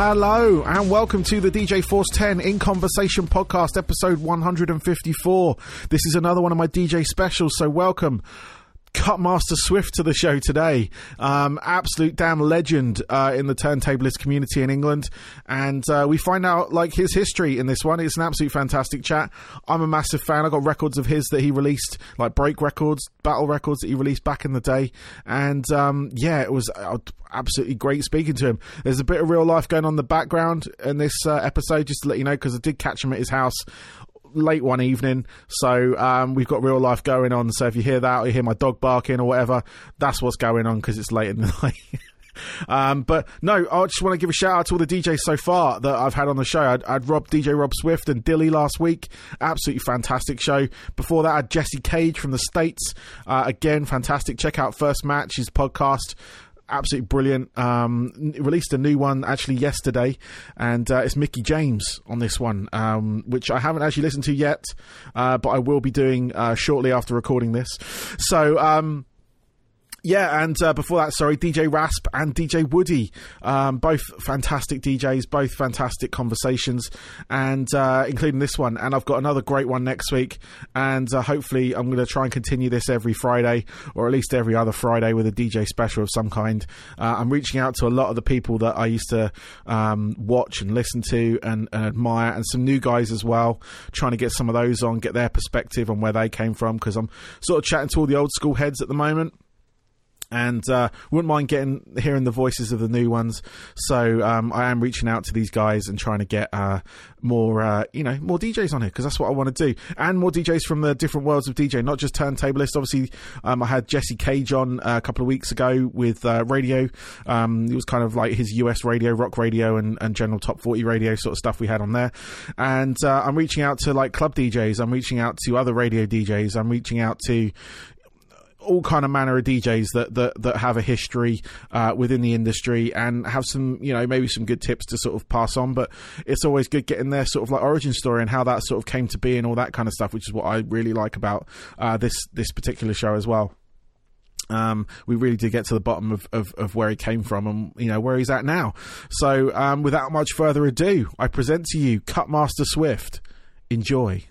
Hello and welcome to the DJ Force 10 in Conversation podcast, episode 154. This is another one of my DJ specials, so welcome. Cutmaster Swift to the show today. Um, absolute damn legend uh, in the turntablist community in England, and uh, we find out like his history in this one. It's an absolute fantastic chat. I'm a massive fan. I got records of his that he released, like break records, battle records that he released back in the day, and um, yeah, it was uh, absolutely great speaking to him. There's a bit of real life going on in the background in this uh, episode, just to let you know, because I did catch him at his house late one evening, so um, we've got real life going on. So if you hear that or you hear my dog barking or whatever, that's what's going on because it's late in the night. Um, but no, I just want to give a shout out to all the DJs so far that I've had on the show. I'd, I'd Rob, DJ Rob Swift and Dilly last week. Absolutely fantastic show. Before that, I had Jesse Cage from the States. Uh, again, fantastic. Check out First Match, his podcast absolutely brilliant. Um, released a new one actually yesterday, and uh, it's Mickey James on this one, um, which I haven't actually listened to yet, uh, but I will be doing uh, shortly after recording this. So. Um, yeah, and uh, before that, sorry, DJ Rasp and DJ Woody, um, both fantastic DJs, both fantastic conversations, and uh, including this one. And I've got another great one next week, and uh, hopefully, I'm going to try and continue this every Friday, or at least every other Friday, with a DJ special of some kind. Uh, I'm reaching out to a lot of the people that I used to um, watch and listen to and, and admire, and some new guys as well, trying to get some of those on, get their perspective on where they came from, because I'm sort of chatting to all the old school heads at the moment and uh, wouldn't mind getting hearing the voices of the new ones. So um, I am reaching out to these guys and trying to get uh, more, uh, you know, more DJs on here because that's what I want to do, and more DJs from the different worlds of DJ, not just turntablists. Obviously, um, I had Jesse Cage on uh, a couple of weeks ago with uh, radio. Um, it was kind of like his US radio, rock radio, and, and general top forty radio sort of stuff we had on there. And uh, I'm reaching out to like club DJs. I'm reaching out to other radio DJs. I'm reaching out to all kind of manner of DJs that that, that have a history uh, within the industry and have some, you know, maybe some good tips to sort of pass on. But it's always good getting their sort of like origin story and how that sort of came to be and all that kind of stuff, which is what I really like about uh, this this particular show as well. Um, we really did get to the bottom of, of, of, where he came from and you know where he's at now. So, um, without much further ado, I present to you Cutmaster Swift. Enjoy.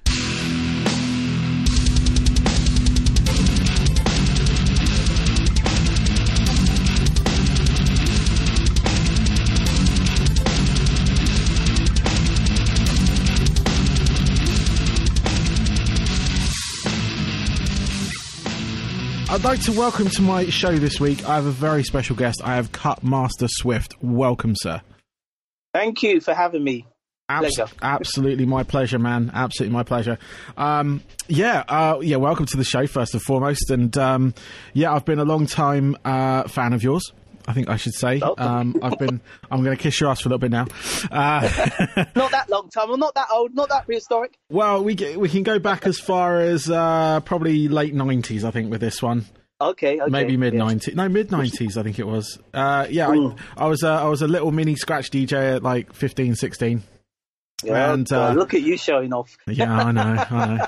I'd like to welcome to my show this week. I have a very special guest. I have Cut Master Swift. Welcome, sir. Thank you for having me. Abs- absolutely my pleasure, man. Absolutely my pleasure. Um, yeah, uh, yeah. Welcome to the show, first and foremost. And um, yeah, I've been a long time uh, fan of yours. I think I should say. Um, I've been. I'm going to kiss your ass for a little bit now. Uh, not that long time. I'm not that old. Not that prehistoric. Well, we get, we can go back as far as uh, probably late '90s. I think with this one. Okay, okay, maybe mid '90s. No, mid '90s. I think it was. Uh, yeah, I, I, was. Uh, I was a little mini scratch DJ at like 15, 16. Yeah, and uh, look at you showing off. yeah, I know, I know.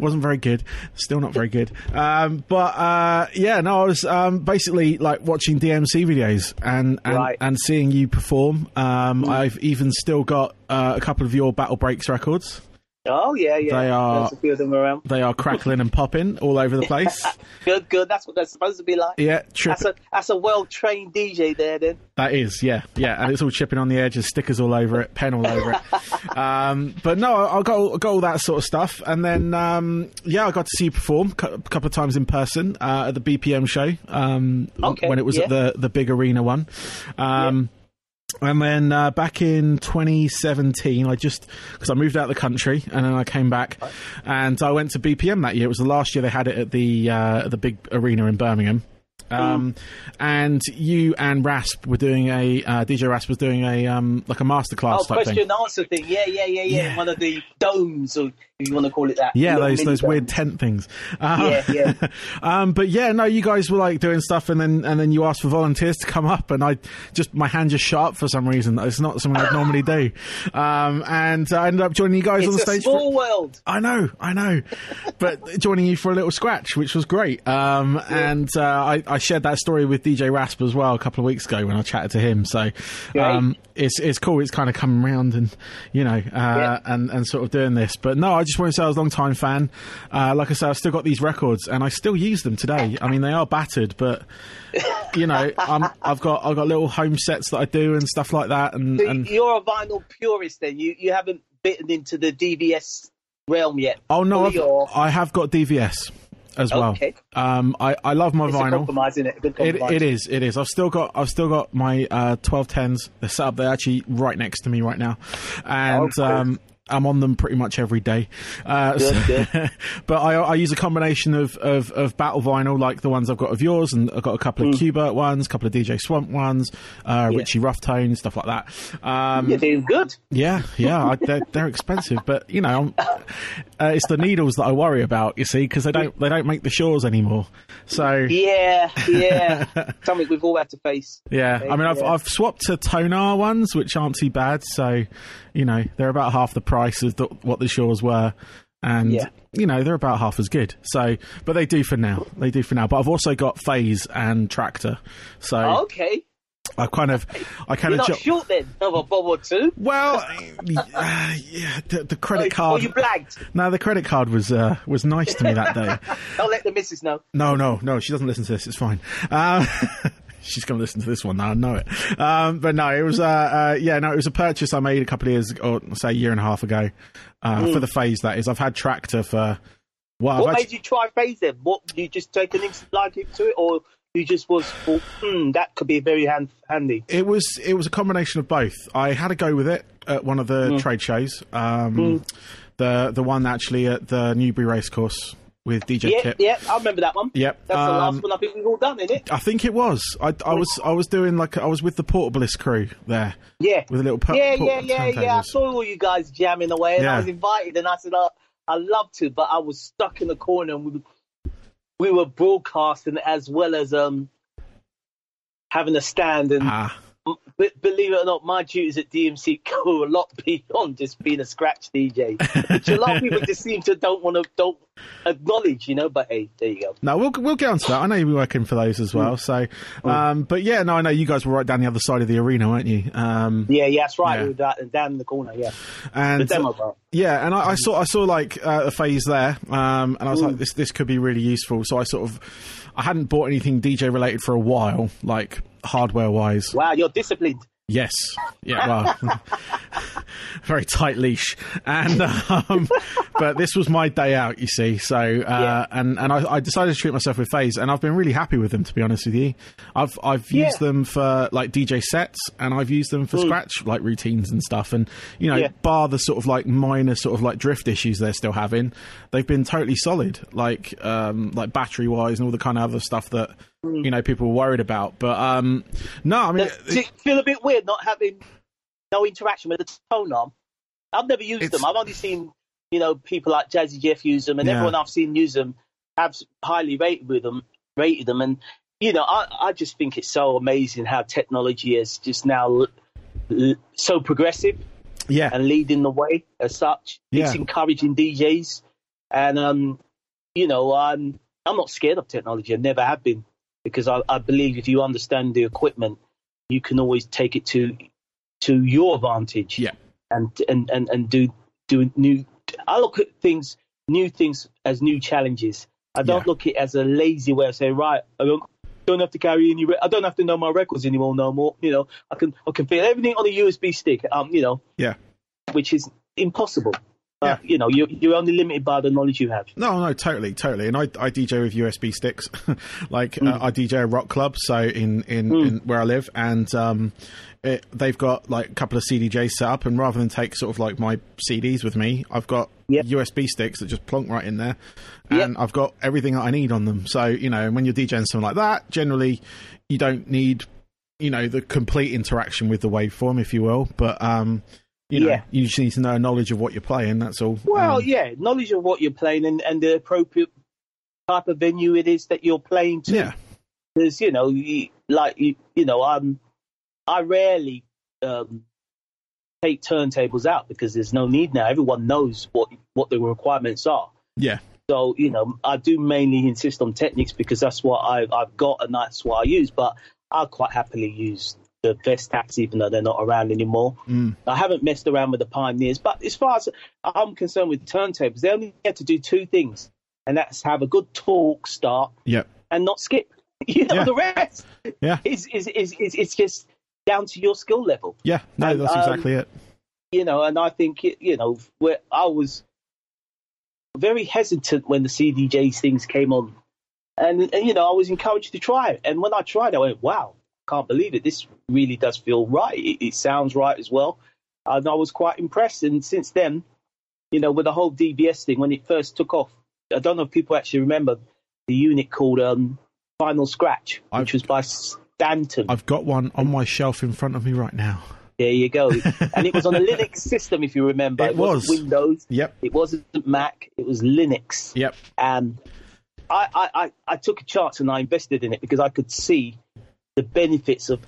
Wasn't very good. Still not very good. Um, but uh, yeah, no, I was um, basically like watching DMC videos and and, right. and seeing you perform. Um, mm. I've even still got uh, a couple of your Battle Breaks records. Oh yeah, yeah. They are. There's a few of them around. They are crackling and popping all over the place. good, good. That's what they're supposed to be like. Yeah, trip. That's a that's a well trained DJ there. Then that is, yeah, yeah, and it's all chipping on the edges, stickers all over it, pen all over it. um, but no, I, got I got all that sort of stuff, and then um, yeah, I got to see you perform a couple of times in person uh, at the BPM show um, okay, when it was yeah. at the the big arena one. Um, yeah and then uh, back in 2017, I just because I moved out of the country and then I came back, and I went to BPM that year. It was the last year they had it at the uh, the big arena in Birmingham. Um, and you and Rasp were doing a uh, DJ Rasp was doing a um, like a masterclass. Oh, question thing. answer thing. Yeah, yeah, yeah, yeah, yeah. One of the domes, or if you want to call it that. Yeah, those those weird tent things. Um, yeah, yeah. um, but yeah, no, you guys were like doing stuff, and then and then you asked for volunteers to come up, and I just my hand just shot up for some reason. It's not something I'd normally do, um, and I ended up joining you guys it's on the stage. small for, world. I know, I know, but joining you for a little scratch, which was great. Um, yeah. And uh, I, I shared that story with DJ Rasp as well a couple of weeks ago when I chatted to him. So um, it's it's cool. It's kind of coming around and you know uh, Yeah. and and sort of doing this. But no, I just want to say I was a long time fan. Uh, like I said, I've still got these records and I still use them today. I mean, they are battered, but you know, I'm, I've got I've got little home sets that I do and stuff like that. And, So and you're a vinyl purist then. You you haven't bitten into the DVS realm yet. oh no, I've, I have got DVS as well. Um, I I love my It's vinyl. compromise, isn't it? Good It, compromise. it is. It is. I've still got. I've still got my uh, twelve tens. They're set up. They're actually right next to me right now, and Oh, cool. um, I'm on them pretty much every day. Uh, Good, so- but I, I use a combination of, of, of battle vinyl, like the ones I've got of yours, and I've got a couple of Qbert ones, a couple of DJ Swamp ones, uh, Yeah. Ritchie Ruftone, stuff like that. Um, You're doing good. yeah, yeah, I, they're, they're expensive, but you know, uh, it's the needles that I worry about. You see, because they don't they don't make the Shures anymore. So Yeah, yeah. Something we've all had to face. Yeah, I mean, I've Yeah. I've swapped to tonar ones, which aren't too bad. So, you know, they're about half the price of the, what the Shures were, and Yeah. you know they're about half as good. So, but they do for now. They do for now. But I've also got Phase and Traktor, so Oh, okay. I kind of, I kind You're of. not short then of a bob or two. well, uh, yeah, the, the credit or card. you blagged. No, the credit card was uh, was nice to me that day. Don't let the missus know. No, no, no. She doesn't listen to this. It's fine. Um, she's going to listen to this one now. I know it. Um, but no, it was. Uh, uh, yeah, no, it was a purchase I made a couple of years, or say a year and a half ago, uh, for the phase. That is, I've had Traktor for. Well, I've What had, made you try phase then? What you just take an instant liking to it, or you just was, well, hmm, that could be very hand, handy. it was it was a combination of both. I had a go with it at one of the trade shows. Um, The the one actually at the Newbury Racecourse with DJ Yeah, Kip. yeah, I remember that one. Yep. That's the Um, last one I think we've all done, isn't it? I think it was. I, I was I was doing like I was with the Portablist crew there Yeah. with a little pu- yeah, yeah, yeah, yeah. I saw all you guys jamming away, and Yeah. I was invited, and I said, oh, I love to, but I was stuck in the corner, and we were, we were broadcasting as well as um having a stand. And Ah. B- believe it or not, my duties at DMC go a lot beyond just being a scratch DJ, which a lot of people just seem to don't want to don't acknowledge, you know. But hey, there you go. No, we'll we'll get onto that. I know you'll be working for those as well. So, um, but yeah, no, I know you guys were right down the other side of the arena, weren't you? Um, Yeah, yeah, that's right. Yeah. We were down, down in the corner. Yeah, the and demo bar. yeah, and I, I saw I saw like uh, a phase there, um, and I was like, this this could be really useful. So I sort of I hadn't bought anything DJ related for a while, like hardware wise. Wow, you're disciplined. Yes. Yeah. Well, very tight leash, and um, but this was my day out. You see, so uh, Yeah. and and I, I decided to treat myself with Phase, and I've been really happy with them. To be honest with you, I've I've used Yeah. them for like DJ sets, and I've used them for scratch like routines and stuff. And you know, Yeah. bar the sort of like minor sort of like drift issues they're still having, they've been totally solid. Like um like battery wise and all the kind of other stuff that. You know, people were worried about, but um, no, I mean, Does it feel a bit weird not having no interaction with the tone arm? I've never used It's- them. I've only seen, you know, people like Jazzy Jeff use them, and Yeah. everyone I've seen use them have highly rated with them, rated them, and you know, I, I just think it's so amazing how technology is just now so progressive yeah, and leading the way as such. It's encouraging DJs, and um, you know, I'm I'm not scared of technology. I never have been because I, I believe if you understand the equipment, you can always take it to to your advantage. Yeah. and and and and do do new. I look at things, new things as new challenges. I don't Yeah. look at it as a lazy way of saying, right, I don't, don't have to carry any. Re- I don't have to know my records anymore. No more. You know, I can I can fit everything on a USB stick. Um, you know, yeah. which is impossible. Uh, you know, you're, you're only limited by the knowledge you have. No, no, totally, totally. And I, I DJ with USB sticks. like Mm. uh, I DJ a rock club, so in in, in where I live, and um, it, they've got like a couple of CDJs set up, and rather than take sort of like my CDs with me, I've got Yep. USB sticks that just plonk right in there, Yep. and I've got everything that I need on them. So you know, when you're DJing something like that, generally you don't need you know the complete interaction with the waveform, if you will, but um. You know, Yeah. you just need to know knowledge of what you're playing. That's all. Well, Um, yeah, knowledge of what you're playing and, and the appropriate type of venue it is that you're playing to. yeah, Because you know, you, like you, you know, um, I rarely um, take turntables out because there's no need now. Everyone knows what what the requirements are. yeah. So you know, I do mainly insist on Technics because that's what I've, I've got and that's what I use. But I'll quite happily use the Vestax, even though they're not around anymore. Mm. I haven't messed around with the Pioneers, but as far as I'm concerned with turntables, they only have to do two things, and that's have a good torque start Yep. and not skip. You know, Yeah. the rest Yeah. is is, is is it's just down to your skill level. Yeah. No, And, that's um, exactly it. You know, and I think you know where I was very hesitant when the CDJ things came on, and, and you know I was encouraged to try it. And when I tried, I went, "Wow, can't believe it! This really does feel right. It, it sounds right as well." And I was quite impressed. And since then, you know, with the whole DVS thing, when it first took off, I don't know if people actually remember the unit called um, Final Scratch, which I've- was by Stanton. I've got one on my shelf in front of me right now. There you go. and it was on a Linux system, if you remember. It wasn't was. Windows. Yep. It wasn't Mac. It was Linux. Yep. And I, I, I, I took a chance and I invested in it because I could see the benefits of.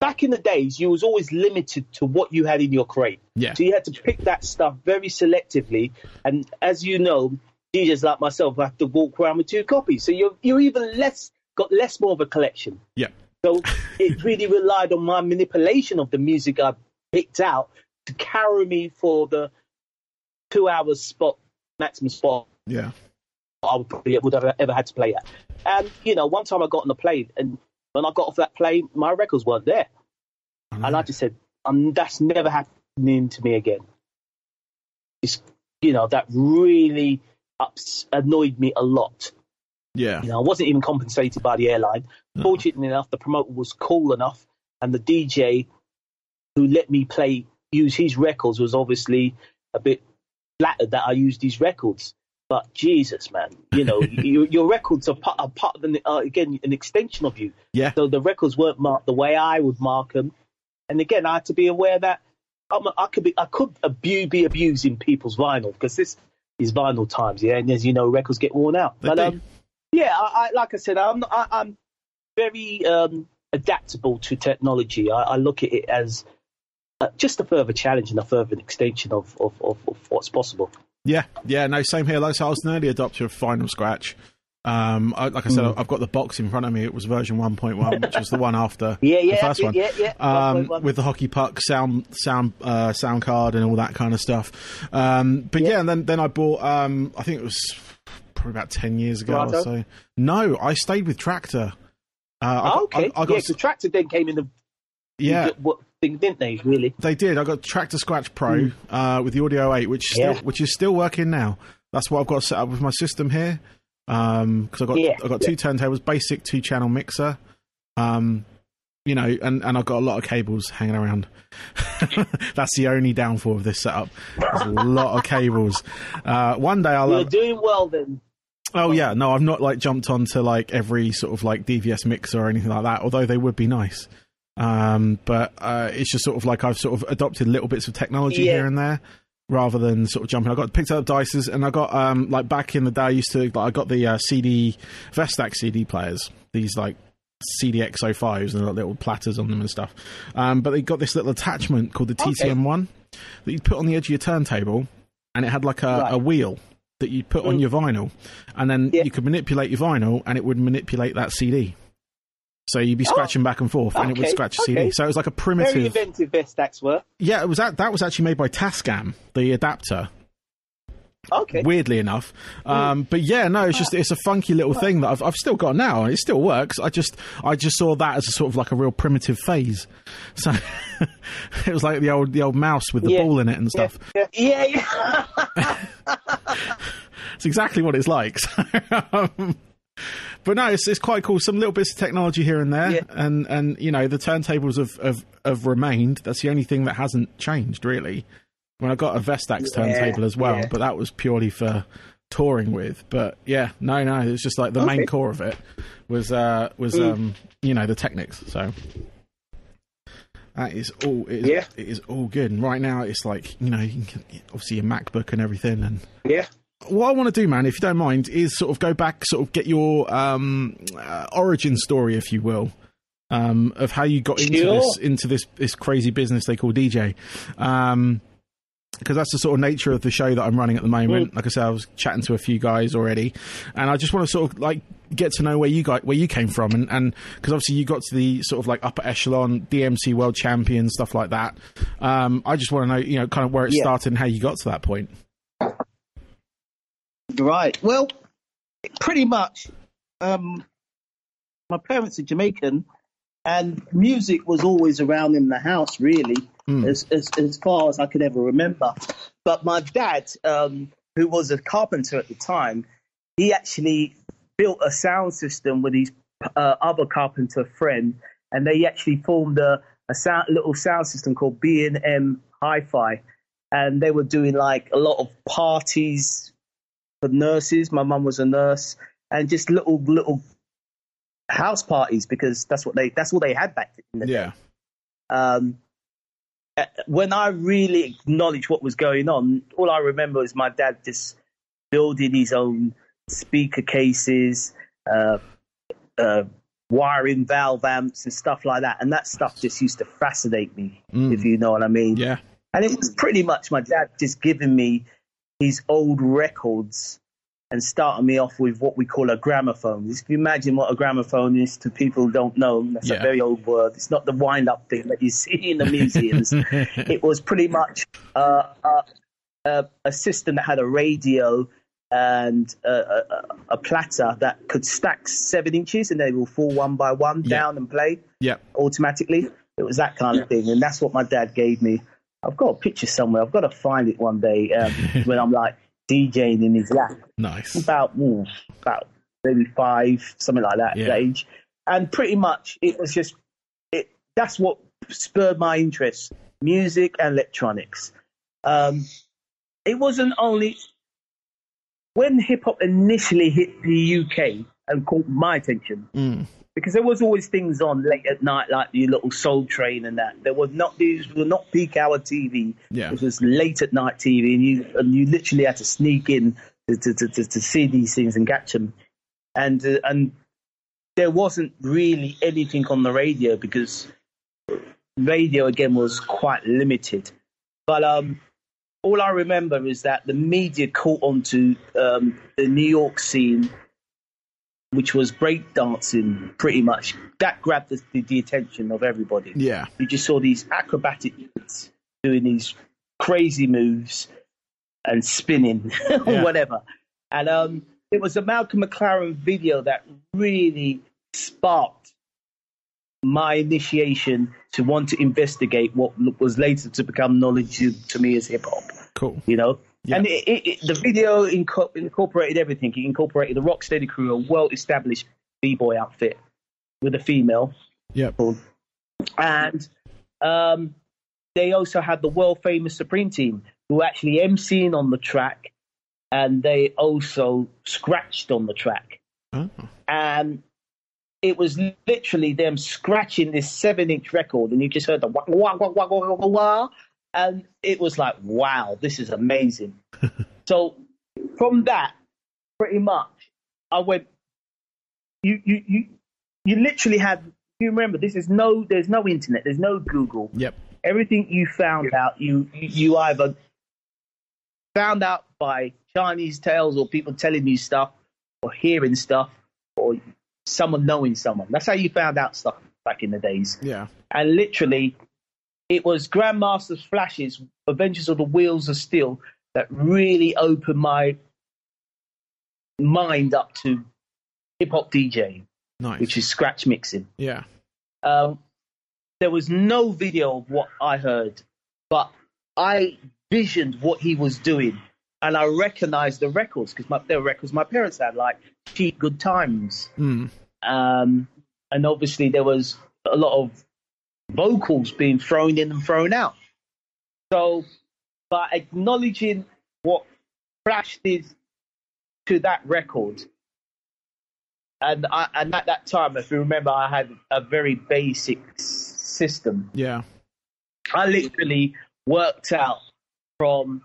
Back in the days, you was always limited to what you had in your crate. Yeah. So you had to pick that stuff very selectively. And as you know, DJs like myself have to walk around with two copies. So you're, you're even less, got less more of a collection. Yeah. So it really relied on my manipulation of the music I picked out to carry me for the two hours spot, maximum spot Yeah. I would probably would have ever had to play at. And you know, one time I got on the plane, and when I got off that plane, my records weren't there, know. and I just said, um, "That's never happening to me again." It's you know that really ups, annoyed me a lot. yeah. You know, I wasn't even compensated by the airline. No. Fortunately enough, the promoter was cool enough, and the DJ who let me play use his records was obviously a bit flattered that I used his records. But Jesus, man, you know, your, your records are part, are part of an, uh, again an extension of you. Yeah. So the records weren't marked the way I would mark them, and again, I had to be aware that I'm, I could be I could abu- be abusing people's vinyl because this is vinyl times, yeah. And as you know, records get worn out. They but do. um, yeah, I, I, like I said, I'm not, I, I'm very um, adaptable to technology. I, I look at it as uh, just a further challenge and a further extension of, of, of, of what's possible. Yeah, yeah, no, same here. Like I I was an early adopter of Final Scratch. Um, I, like I said, Mm. I've got the box in front of me. It was version 1.1, which was the one after Yeah, the first yeah, one. yeah, yeah. Um, 1.1. with the hockey puck sound, sound, uh, sound card, and all that kind of stuff. Um, but yeah. Yeah. and then then I bought. Um, I think it was probably about ten years ago or so. No, I stayed with Traktor. Uh, I got, Oh, okay. I, I yeah, got, because Traktor then came in the yeah, what thing, didn't they? Really? They did. I got Traktor Scratch Pro uh, with the Audio 8, which is still. Which is still working now. That's what I've got set up with my system here. Um, because I got Yeah, I got two turntables, basic two channel mixer. Um, you know, and and I've got a lot of cables hanging around. That's the only downfall of this setup. There's a lot of cables. Uh, one day I'll. You're uh, doing well then. Oh yeah, no, I've not like jumped onto like every sort of like DVS mixer or anything like that. Although they would be nice, um, but uh, it's just sort of like I've sort of adopted little bits of technology Yeah. here and there, rather than sort of jumping. I got picked up Dicers, and I got um like back in the day, I used to like I got the uh, CD Vestax CD players. These like CDX05s and like, little platters on them and stuff. Um, but they got this little attachment called the Okay. TTM1 that you'd put on the edge of your turntable, and it had like a, Right. a wheel that you'd put on Mm. your vinyl, and then Yeah. you could manipulate your vinyl, and it would manipulate that CD. So you'd be scratching back and forth, and it would Oh, scratch a okay. CD. So it was like a primitive. Very inventive Vestax were. Yeah, it was that. That was actually made by Tascam, the adapter. Okay. Weirdly enough, um, but yeah, no, it's just it's a funky little thing that I've I've still got now, and it still works. I just I just saw that as a sort of like a real primitive phase. So it was like the old the old mouse with the Yeah. ball in it and yeah, stuff. yeah, yeah, yeah. It's exactly what it's like. So, um, but no, it's, it's quite cool. Some little bits of technology here and there, Yeah. and and you know the turntables have, have have remained. That's the only thing that hasn't changed really. When I got a Vestax Yeah, turntable as well, yeah. but that was purely for touring with. But yeah, no, no, it's just like the main core of it was uh was Mm. um you know the Technics. So that is all. It is, Yeah. it is all good. And right now, it's like you know, you can, obviously your MacBook and everything, and yeah. What I want to do, man, if you don't mind, is sort of go back, sort of get your um, uh, origin story, if you will, um, of how you got into Sure. this into this this crazy business they call DJ. Um, because that's the sort of nature of the show that I'm running at the moment. Mm. Like I said, I was chatting to a few guys already, and I just want to sort of like get to know where you got where you came from, and and because obviously you got to the sort of like upper echelon DMC World Champion stuff like that. Um, I just want to know, you know, kind of where it yeah. started and how you got to that point. Right. Well, pretty much. Um, my parents are Jamaican, and music was always around in the house, really, mm. as, as, as far as I could ever remember. But my dad, um, who was a carpenter at the time, he actually built a sound system with his uh, other carpenter friend, and they actually formed a, a sound, little sound system called B and M Hi-Fi, and they were doing like a lot of parties for nurses. My mum was a nurse, and just little little house parties because that's what they that's what they had back in the yeah. Um, when I really acknowledged what was going on, all I remember is my dad just building his own speaker cases, uh, uh, wiring valve amps and stuff like that. And that stuff just used to fascinate me, mm. if you know what I mean. Yeah. And it was pretty much my dad just giving me his old records and starting me off with what we call a gramophone. If you imagine what a gramophone is to people who don't know, that's yeah. a very old word. It's not the wind up thing that you see in the museums. it was pretty much uh, uh, a system that had a radio and a, a, a, platter that could stack seven inches and they will fall one by one yeah. down and play yeah. automatically. It was that kind of thing. And that's what my dad gave me. I've got a picture somewhere. I've got to find it one day um, when I'm like DJing in his lap. Nice. About, ooh, about maybe five, something like that yeah. age. And pretty much it was just, it. that's what spurred my interest music and electronics. Um, it wasn't only when hip hop initially hit the UK and caught my attention, mm. Because there was always things on late at night, like the little Soul Train and that. There was not these were not peak hour TV. Yeah. It was late at night TV, and you and you literally had to sneak in to to, to, to see these things and catch them. And uh, and there wasn't really anything on the radio because radio again was quite limited. But um, all I remember is that the media caught onto um, the New York scene, which was breakdancing pretty much. That grabbed the, the, attention of everybody. Yeah. You just saw these acrobatic kids doing these crazy moves and spinning or yeah. whatever. And um, it was a Malcolm McLaren video that really sparked my initiation to want to investigate what was later to become knowledge to me as hip hop. Cool. You know? Yeah. And it, it, it, the video inco- incorporated everything. It incorporated the Rocksteady crew, a well established B boy outfit with a female. Yeah. And um, they also had the world famous Supreme team who actually emceeing on the track and they also scratched on the track. Oh. And it was literally them scratching this seven inch record, and you just heard the wah, wah, wah, wah, wah, wah, wah, and it was like, wow, this is amazing. so from that, pretty much, I went. You you you you literally had. You remember this is no. There's no internet. There's no Google. Yep. Everything you found yep. out, you you either found out by Chinese tales or people telling you stuff, or hearing stuff, or someone knowing someone. That's how you found out stuff back in the days. Yeah. And literally, it was Grandmaster Flash's Adventures of the Wheels of Steel, that really opened my mind up to hip hop DJing, nice. which is scratch mixing. Yeah. Um, there was no video of what I heard, but I visioned what he was doing, and I recognized the records because they were records my parents had, like Chic Good Times. Mm. Um, and obviously there was a lot of vocals being thrown in and thrown out. So, by acknowledging what Flash did to that record, and I, and at that time, if you remember, I had a very basic system. Yeah, I literally worked out from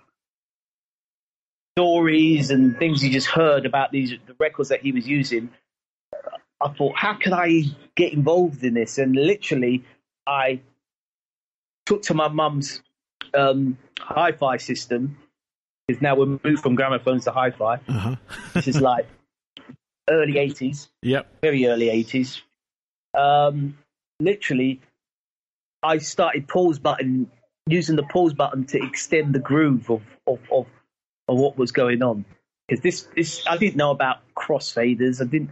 stories and things you just heard about these the records that he was using. I thought, how can I get involved in this? And literally, I took to my mum's um, hi-fi system is now we're moved from gramophones to hi-fi. Uh-huh. This is like early '80s, Yep. very early '80s. Um, literally, I started pause button using the pause button to extend the groove of of of, of what was going on because this this I didn't know about crossfaders. I didn't.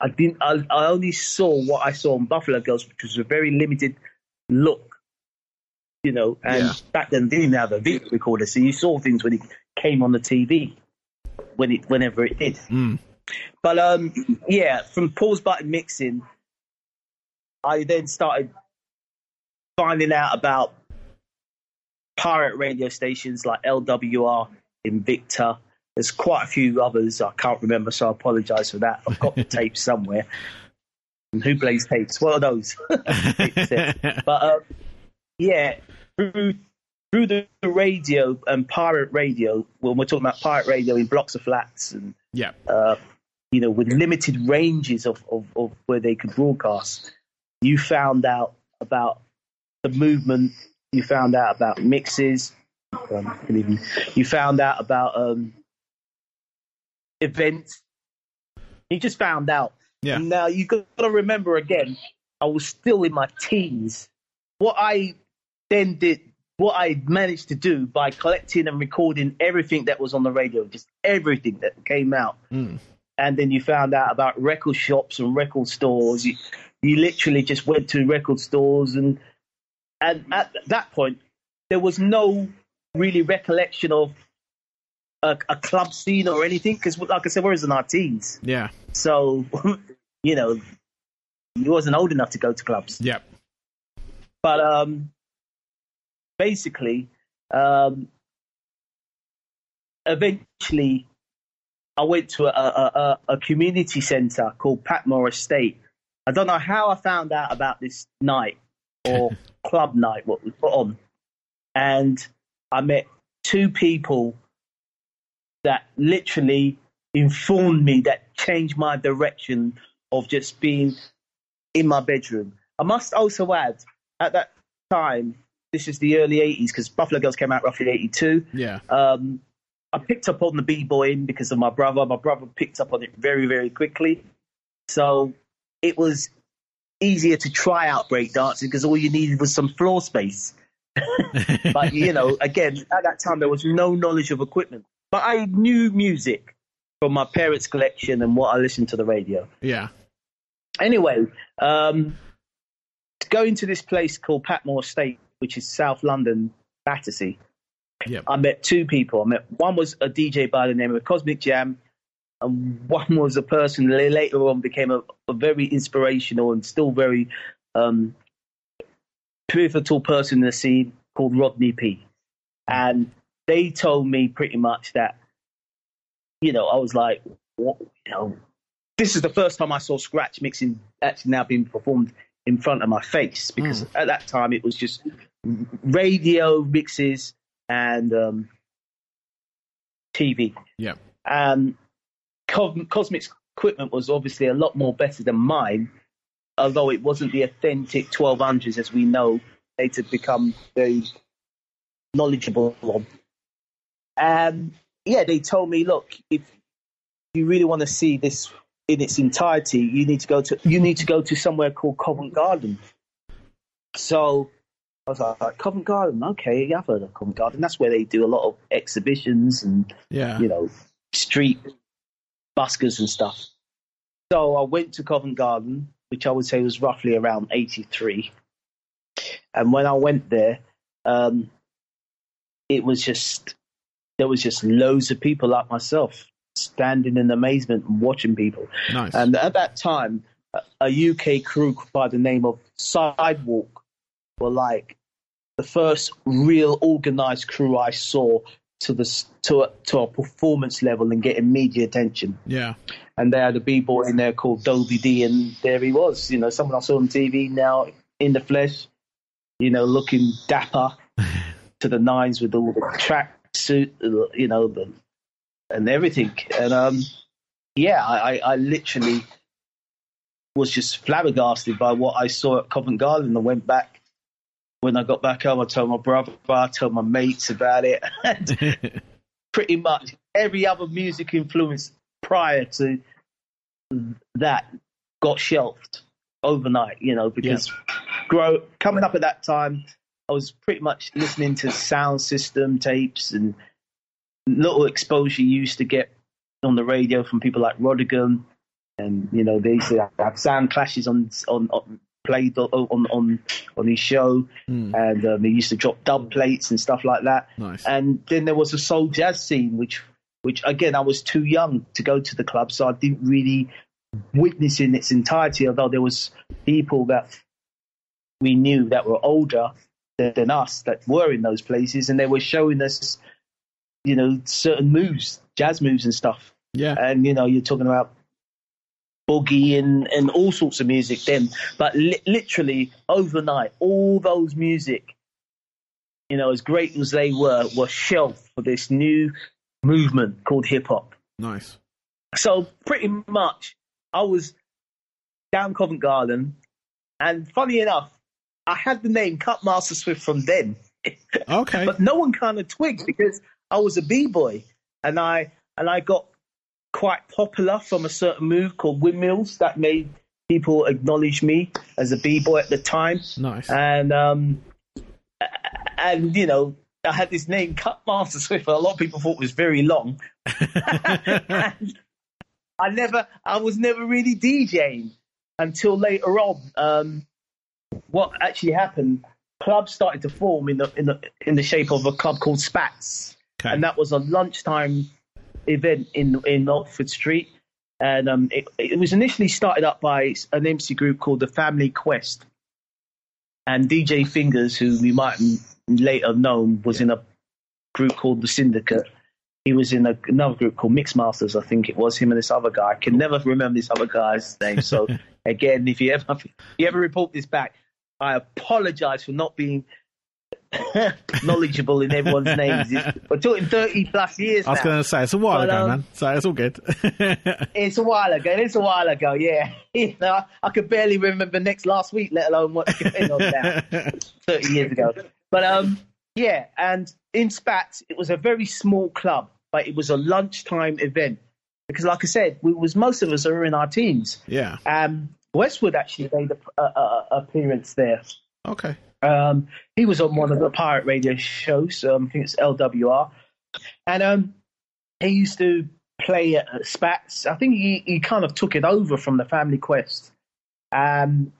I didn't. I, I only saw what I saw on Buffalo Girls, which was a very limited look, you know. And Yeah. back then, they didn't have a video recorder, so you saw things when it came on the TV, when it whenever it did. Mm. But um, yeah, from pause button mixing, I then started finding out about pirate radio stations like LWR, Invicta. There's quite a few others I can't remember, so I apologise for that. I've got the tapes somewhere. And who plays tapes? What are those? But um, yeah, through through the radio and pirate radio, when we're talking about pirate radio in blocks of flats and yeah, uh, you know, with limited ranges of, of, of where they could broadcast, you found out about the movement. You found out about mixes. Um, you found out about um, events. You just found out. Yeah. Now you got to remember again. I was still in my teens. What I then did, what I managed to do by collecting and recording everything that was on the radio, just everything that came out Mm. and then you found out about record shops and record stores. You, you literally just went to record stores, and and at that point, there was no really recollection of a, a club scene or anything because, like I said, we're in our teens, Yeah. so you know, he wasn't old enough to go to clubs. Yep. But um, basically, um, eventually, I went to a, a, a, a community centre called Patmore Estate. I don't know how I found out about this night or club night, what was put on. And I met two people that literally informed me that changed my direction of just being in my bedroom. I must also add, at that time, this is the early 80s because Buffalo Girls came out roughly 82. Yeah. Um, I picked up on the b-boying because of my brother. My brother picked up on it very, very quickly. So it was easier to try out breakdancing because all you needed was some floor space. but, you know, again, at that time, there was no knowledge of equipment. But I knew music from my parents' collection and what I listened to the radio. Yeah. Anyway, um, going to this place called Patmore Estate, which is South London, Battersea. Yep. I met two people. I met one was a DJ by the name of Cosmic Jam, and one was a person later on became a, a very inspirational and still very um, pivotal person in the scene called Rodney P. And they told me pretty much that, you know, I was like, what, you know, this is the first time I saw scratch mixing actually now being performed in front of my face because at that time it was just radio mixes and um, TV. Yeah. Um, Cos- Cosmic's equipment was obviously a lot more better than mine, although it wasn't the authentic 1200s as we know later become very knowledgeable on. And yeah, they told me, look, if you really want to see this in its entirety, you need to go to you need to go to somewhere called Covent Garden. So I was like, Covent Garden, okay, yeah, I've heard of Covent Garden. That's where they do a lot of exhibitions and Yeah. you know, street buskers and stuff. So I went to Covent Garden, which I would say was roughly around 83. And when I went there, um, it was just, there was just loads of people like myself standing in amazement and watching people. Nice. And at that time, a- UK crew by the name of Sidewalk were like the first real organized crew I saw to the to a, to a performance level and getting media attention. yeah. And they had a b boy in there called Dolby D, and there he was. You know, someone I saw on TV now in the flesh. You know, looking dapper to the nines with all the track suit, you know, the and everything. And um, yeah, I, I, I literally was just flabbergasted by what I saw at Covent Garden and went back when I got back home, I told my brother, I told my mates about it. And pretty much every other music influence prior to that got shelved overnight, you know, because grow coming up at that time, I was pretty much listening to sound system tapes and little exposure you used to get on the radio from people like Rodigan, and you know they used to have sound clashes on on, on played on on on his show, Hmm. and um, he used to drop dub plates and stuff like that. Nice. And then there was a soul jazz scene, which which again I was too young to go to the club, so I didn't really witness in its entirety. Although there was people that we knew that were older than, us that were in those places, and they were showing us, you know, certain moves, jazz moves and stuff. Yeah. And you know, you're talking about boogie and, and all sorts of music then. But li- literally overnight, all those music, you know, as great as they were, were shelved for this new movement called hip hop. Nice. So pretty much, I was down Covent Garden, and funny enough, I had the name Cutmaster Swift from then. Okay. But no one kind of twigged because I was a b boy, and I and I got quite popular from a certain move called windmills that made people acknowledge me as a b boy at the time, nice. and um, and you know I had this name Cutmaster Swift. But a lot of people thought it was very long. And I never, I was never really DJing until later on. Um, what actually happened? Clubs started to form in the in the in the shape of a club called Spats, okay. and that was a lunchtime event in in Oxford Street. And um, it, it was initially started up by an MC group called the Family Quest, and DJ Fingers, who we might later known, was in a group called the Syndicate. He was in a, another group called Mix Masters, I think it was him and this other guy. I can never remember this other guy's name. So again, if you ever if you ever report this back, I apologise for not being knowledgeable in everyone's names. We're talking thirty plus years I was going to say it's a while But, ago, um, man. So it's all good. It's a while ago. It's a while ago. Yeah, you know, I, I could barely remember next last week, let alone what's going on now. 30 years ago. But um, yeah, and in Spats, it was a very small club, but it was a lunchtime event because, like I said, we was most of us are in our teens. yeah. Um, Westwood actually made a, a, a appearance there. Okay. Um, he was on one of the pirate radio shows. Um, I think it's LWR, and um, he used to play at Spats. I think he, he kind of took it over from the Family Quest. Um,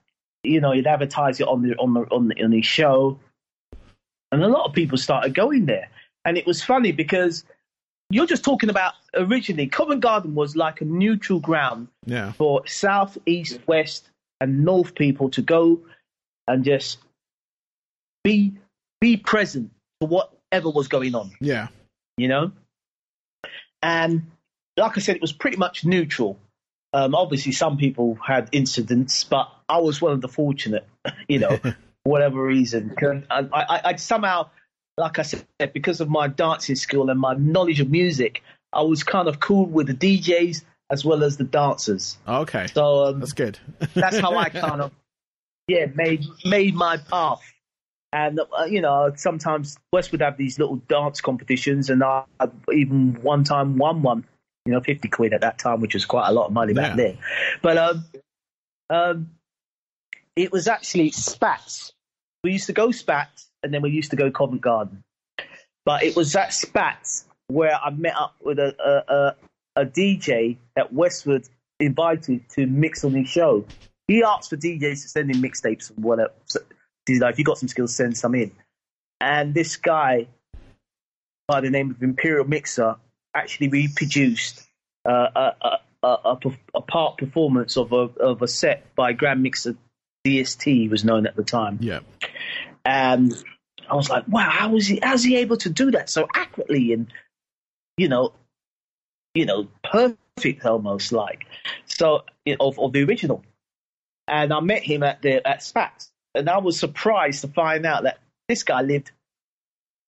you know, he'd advertise it on the on the on the on his show, and a lot of people started going there. And it was funny because you're just talking about originally Covent Garden was like a neutral ground Yeah. for south, east, west, and north people to go and just be be present for whatever was going on, Yeah. you know. And like I said, it was pretty much neutral. Um, obviously, some people had incidents, but I was one of the fortunate, you know, for whatever reason. I, I, I somehow, like I said, because of my dancing skill and my knowledge of music, I was kind of cool with the DJs as well as the dancers. Okay. So um, That's good. that's how I kind of yeah made made my path. And uh, you know, sometimes Westwood have these little dance competitions, and I I even one time won one. You know, fifty quid at that time, which was quite a lot of money back Yeah. then. But um, um, it was actually Spats. We used to go Spats, and then we used to go Covent Garden. But it was at Spats where I met up with a a, a, a DJ that Westwood invited to mix on his show. He asked for DJs to send him mixtapes and whatever. So, he's like, if you got some skills, send some in. And this guy, by the name of Imperial Mixer, actually reproduced uh, a, a, a, a, part performance of a, of a set by Grand Mixer DST, he was known at the time. Yeah. And I was like, wow, how was he? How's he able to do that so accurately and you know, you know, perfect almost like so of of the original. And I met him at the at Spats, and I was surprised to find out that this guy lived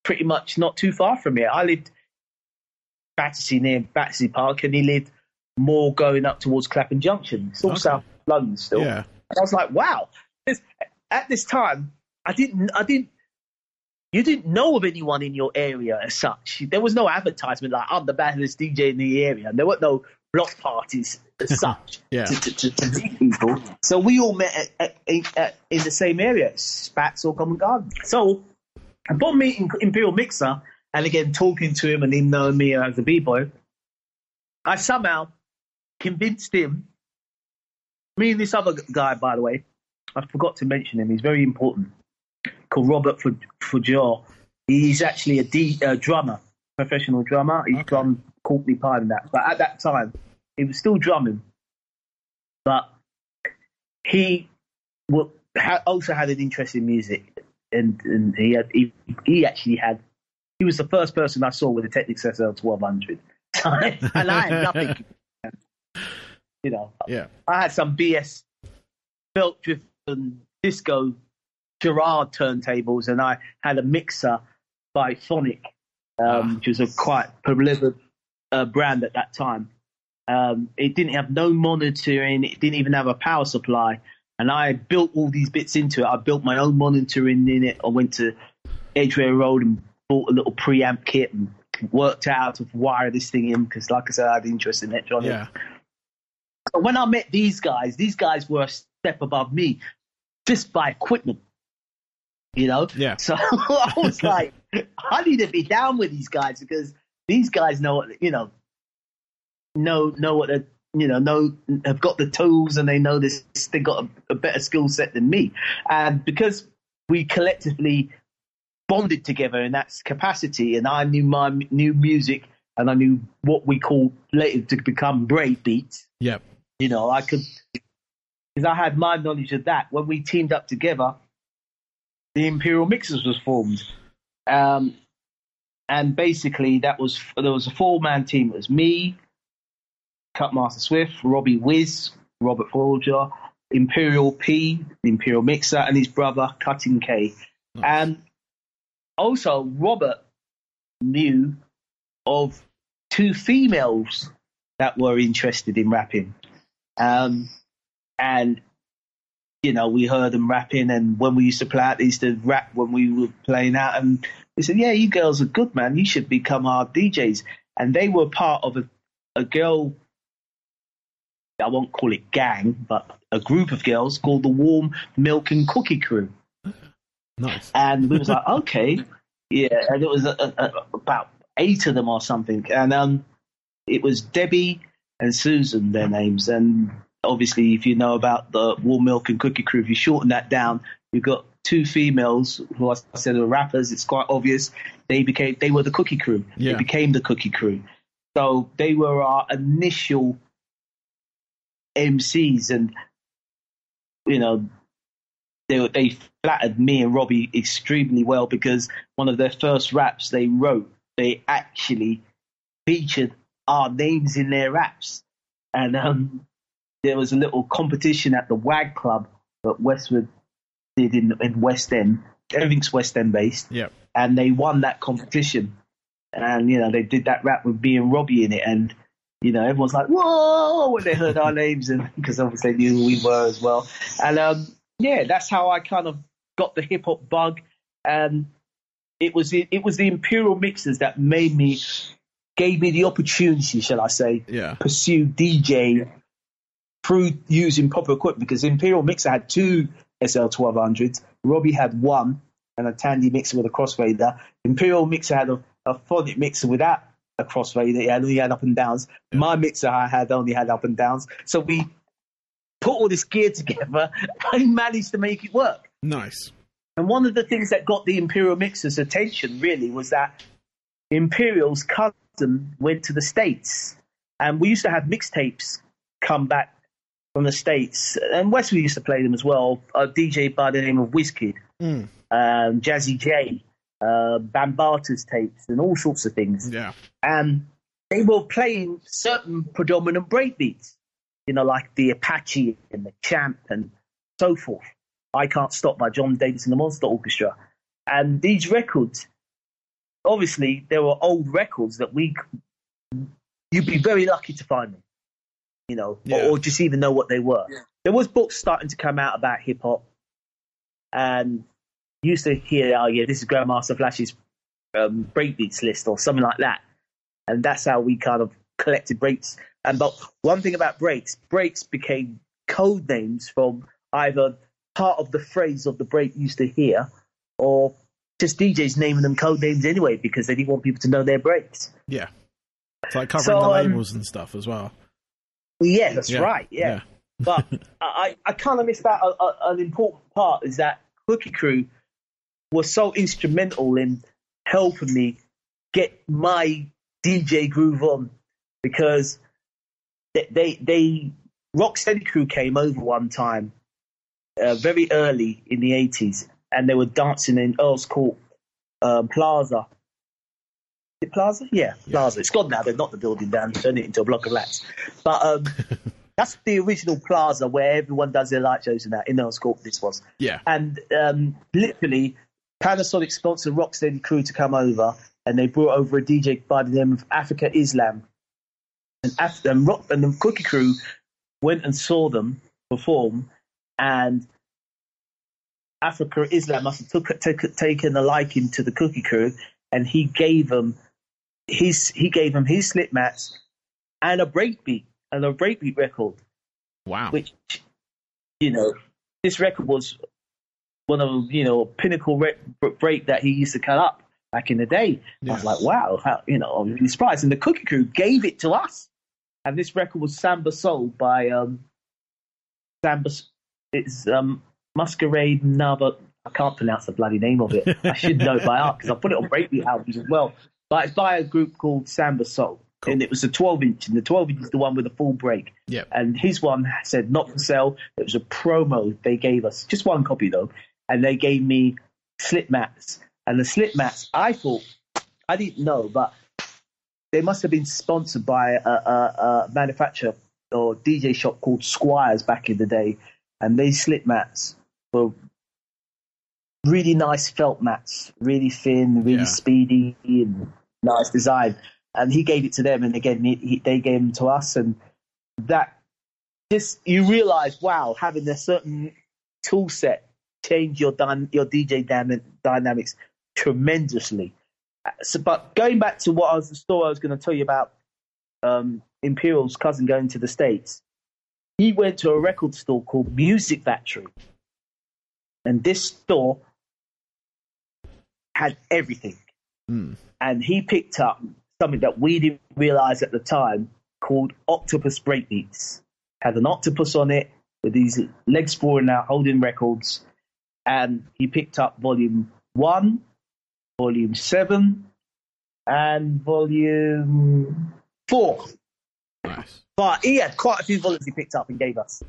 pretty much not too far from here. I lived Battersea near Battersea Park, and he lived more going up towards Clapham Junction. It's all Okay. South London still. Yeah. And I was like, wow. At this time, I didn't, I didn't. You didn't know of anyone in your area as such. There was no advertisement like I'm the baddest DJ in the area, there were no block parties as such Yeah. to, to, to, meet people. So we all met at, at, at, in the same area, Spats or Covent Garden. So upon meeting Imperial Mixer, and again talking to him and him knowing me as a b-boy, I somehow convinced him. Me and this other guy, by the way, I forgot to mention him. He's very important. Called Robert Fujor. He's actually a D, uh, drummer, professional drummer. He's Okay. drummed Courtney Pine and that. But at that time, he was still drumming. But he also had an interest in music, and, and he had he, he actually had he was the first person I saw with a Technics SL twelve hundred, and I had nothing. You know, Yeah. I had some BS belt driven disco Garrard turntables, and I had a mixer by Phonic, um, Ah. which was a quite prolific uh, brand at that time. Um, it didn't have no monitoring, it didn't even have a power supply, and I built all these bits into it. I built my own monitoring in it. I went to Edgware Road and bought a little preamp kit and worked out how to wire this thing in because, like I said, I had interest in electronics. Yeah. But when I met these guys, these guys were a step above me just by equipment. You know? Yeah. So I was like, I need to be down with these guys because these guys know what you know know know what they you know know have got the tools and they know this they got a, a better skill set than me. And because we collectively bonded together in that capacity and I knew my new music and I knew what we call later to become break beats Yep. you know, I could, because I had my knowledge of that. When we teamed up together, the Imperial Mixers was formed. Um, and basically, that was there was a four man team. It was me, Cutmaster Swift, Robbie Wiz, Robert Folger, Imperial P, the Imperial Mixer, and his brother Cutting K. And also, Robert knew of two females that were interested in rapping. Um, and, you know, we heard them rapping, and when we used to play out, they used to rap when we were playing out. And they said, Yeah, you girls are good, man. You should become our DJs. And they were part of a, a girl, I won't call it gang, but a group of girls called the Warm Milk and Cookie Crew. Nice. And we was like, okay, yeah. And it was a, a, a, about eight of them or something. And um, it was Debbie and Susan, their names. And obviously, if you know about the Warm Milk and Cookie Crew, if you shorten that down, you've got two females who I said were rappers. It's quite obvious. They became they were the Cookie Crew. Yeah. They became the Cookie Crew. So they were our initial MCs, and you know they they flattered me and Robbie extremely well because one of their first raps they wrote, they actually featured our names in their raps, and um, there was a little competition at the WAG Club that Westwood did in in West End. Everything's West End based, Yep. and they won that competition. And you know they did that rap with me and Robbie in it, and you know everyone's like whoa when they heard our names, and because obviously they knew who we were as well. And um, yeah, that's how I kind of got the hip hop bug, and it was the, it was the Imperial mixers that made me gave me the opportunity, shall I say, Yeah. pursue DJ through using proper equipment because Imperial Mixer had two SL1200s, Robbie had one, and a Tandy mixer with a crossfader. Imperial Mixer had a, a phonic mixer without a crossfader, it only had up and downs. My mixer I had only had up and downs. So we put all this gear together and managed to make it work. Nice. And one of the things that got the Imperial Mixer's attention really was that Imperial's cousin went to the States. And we used to have mixtapes come back from the States. And Westwood used to play them as well. A DJ by the name of WizKid, Mm. um, Jazzy Jay, uh, Bambaataa's tapes, and all sorts of things. Yeah. And they were playing certain predominant breakbeats, you know, like the Apache and the Champ and so forth. I Can't Stop by John Davis and the Monster Orchestra. And these records, obviously, there were old records that we, you'd be very lucky to find them, you know, Yeah. or, or just even know what they were. There was books starting to come out about hip hop, and used to hear, oh yeah, this is Grandmaster Flash's um, breakbeats list or something like that, and that's how we kind of collected breaks. And but one thing about breaks, breaks became code names from either part of the phrase of the break used to hear, or just DJs naming them code names anyway because they didn't want people to know their breaks. Yeah. It's like covering So, the um, labels and stuff as well. Yeah, that's Yeah, right. Yeah, but I, I kind of missed out a, a, an important part is that Cookie Crew was so instrumental in helping me get my DJ groove on because they they, they Rocksteady Crew came over one time uh, very early in the eighties and they were dancing in Earl's Court um, Plaza. It Plaza? Yeah, Plaza. It's gone now. They're not the building down, turned it into a block of flats. But um, that's the original plaza where everyone does their light shows and that in Court. This was, Yeah. and um, literally Panasonic sponsored Rocksteady Crew to come over, and they brought over a DJ by the name of Afrika Islam, and, Af- and, Rock- and the Cookie Crew went and saw them perform, and Afrika Islam must have took, took, taken a liking to the Cookie Crew, and he gave them his he gave him his slip mats and a breakbeat and a breakbeat record Wow. which you know this record was one of you know pinnacle re- break that he used to cut up back in the day. I was like, wow, how, you know, I'm really surprised. And the Cookie Crew gave it to us, and this record was Samba Soul by um, Samba. It's um, Masquerade Nava. I can't pronounce the bloody name of it. I should know by heart because I put it on breakbeat albums as well. But it's by a group called Samba Soul. Cool. And it was a 12 inch, and the 12 inch is the one with the full break Yep. and his one said not for sale. It was a promo they gave us, just one copy though, and they gave me slip mats. And the slip mats, I thought, I didn't know, but they must have been sponsored by a, a, a manufacturer or DJ shop called Squires back in the day. And these slip mats were really nice felt mats, really thin, really Yeah. speedy, and nice design. And he gave it to them, and again, he, he, they gave them to us, and that just you realize, wow, having a certain tool set change your dy- your DJ dyna- dynamics tremendously. Uh, So, but going back to what I was the story I was going to tell you about, um, Imperial's cousin going to the states. He went to a record store called Music Factory, and this store had everything Mm. and he picked up something that we didn't realize at the time called Octopus Breakbeats. Had an octopus on it with these legs sprawling out, holding records, and he picked up volume one, volume seven, and volume four. Nice. But he had quite a few volumes he picked up and gave us.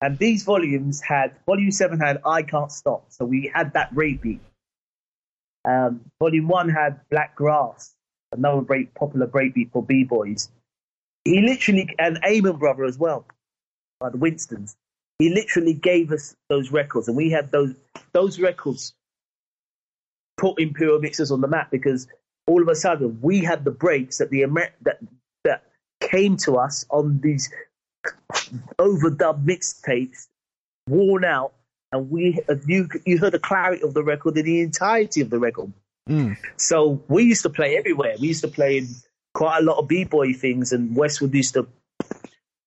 And these volumes had volume seven had I Can't Stop, so we had that breakbeat. Um, volume one had Black Grass, another break, popular breakbeat for b boys. He literally and Amen Brother as well, by the Winstons. He literally gave us those records, and we had those those records put Imperial Mixers on the map because all of a sudden we had the breaks that the Amer- that that came to us on these overdubbed mixtapes, worn out, and we you you heard the clarity of the record and the entirety of the record. Mm. So we used to play everywhere. We used to play in quite a lot of b-boy things, and Westwood used to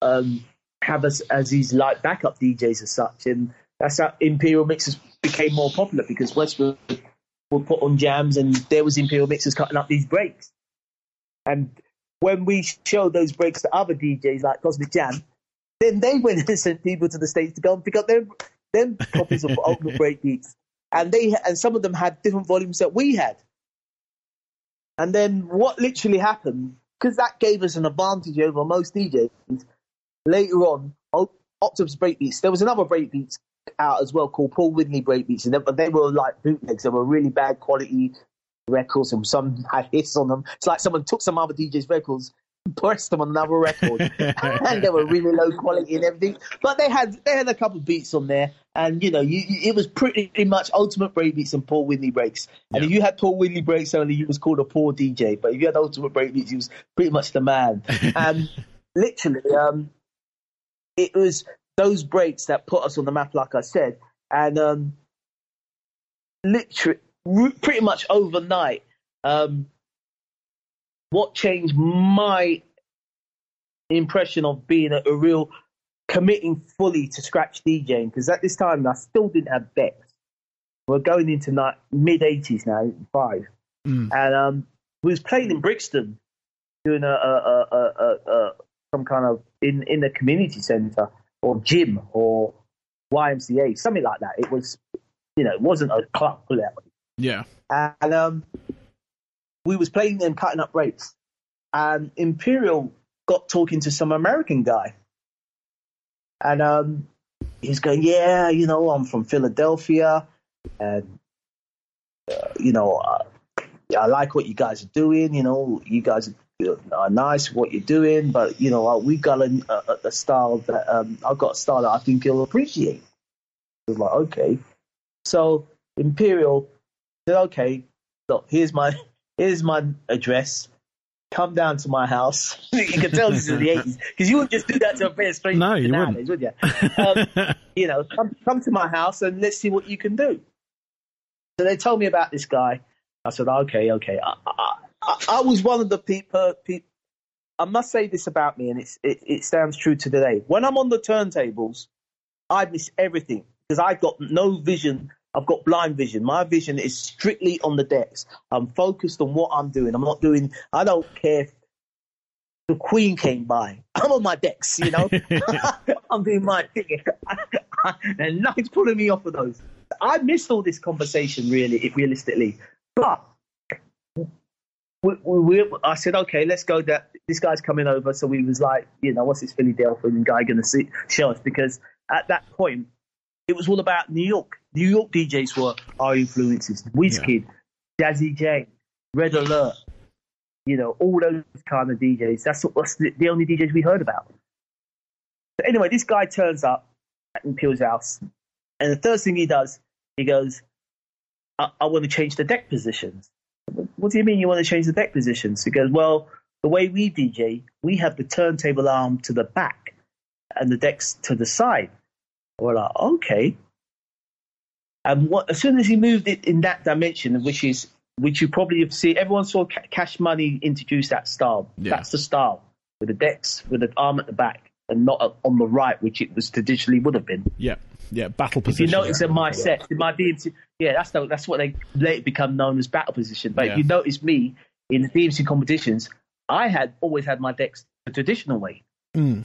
um, have us as these like backup DJs as such, and that's how Imperial Mixers became more popular because Westwood would put on jams, and there was Imperial Mixers cutting up these breaks. And when we showed those breaks to other DJs like Cosmic Jam, then they went and sent people to the states to go and pick up their them copies of Ultimate Breakbeats, and they and some of them had different volumes that we had. And then what literally happened, because that gave us an advantage over most DJs, later on, Octopus Breakbeats, there was another Breakbeats out as well called Paul Winley Breakbeats, and they, they were like bootlegs. They were really bad quality records, and some had hits on them. It's like someone took some other DJ's records, pressed them on another record, and they were really low quality and everything. But they had they had a couple of beats on there, and you know, you, it was pretty much Ultimate Breakbeats and Paul Winley breaks. And Yeah. if you had Paul Winley breaks only, you was called a poor DJ. But if you had Ultimate Breakbeats, you was pretty much the man. and literally, um, it was those breaks that put us on the map, like I said. And um, literally, pretty much overnight, um, what changed my impression of being a, a real committing fully to scratch DJing because at this time I still didn't have decks. We're going into mid 80s now, five, mm. and um, we was playing in Brixton, doing a, a, a, a, some kind of in in a community centre or gym or YMCA, something like that. It was, you know, it wasn't a club pullout. Yeah, and um, we was playing them cutting up rates, and Imperial got talking to some American guy and um, he's going, yeah, you know, I'm from Philadelphia, and uh, you know, uh, I like what you guys are doing. You know, you guys are nice what you're doing, but you know, uh, we've got a, a, a style that um, I've got a style that I think you'll appreciate. I was like, okay, so Imperial said, okay, look, here's my here's my address come down to my house. you can tell this is the 80s because you wouldn't just do that to a fair stranger no, you nowadays, would you? Um, you know, come, come to my house and let's see what you can do. So they told me about this guy. I said, okay, okay. I, I, I, I was one of the people, people. I must say this about me, and it, it stands true to today. When I'm on the turntables, I miss everything because I've got no vision I've got blind vision. My vision is strictly on the decks. I'm focused on what I'm doing. I'm not doing, I don't care if the Queen came by. I'm on my decks, you know? I'm doing my thing. and nothing's pulling me off of those. I missed all this conversation, really, realistically. But we, we, I said, okay, let's go. That this guy's coming over, so we was like, you know, what's this Philadelphia guy going to show us? Because at that point, it was all about New York. New York DJs were our influences. Wizkid, yeah. Jazzy Jay, Red Alert, you know, all those kind of DJs. That's, that's the, the only DJs we heard about. But anyway, this guy turns up at Imperial's house, and the first thing he does, he goes, I, I want to change the deck positions. What do you mean you want to change the deck positions? He goes, Well, the way we DJ, we have the turntable arm to the back and the decks to the side. We're like, okay. And what, as soon as he moved it in that dimension, which is which you probably have seen, everyone saw Cash Money introduce that style. Yeah. That's the style with the decks with the arm at the back and not on the right, which it was traditionally would have been. Yeah, yeah, battle position. If you notice in my set, in my DMC, yeah, that's the, that's what they later become known as battle position. But yeah. if you notice me in the DMC competitions, I had always had my decks the traditional way. Mm.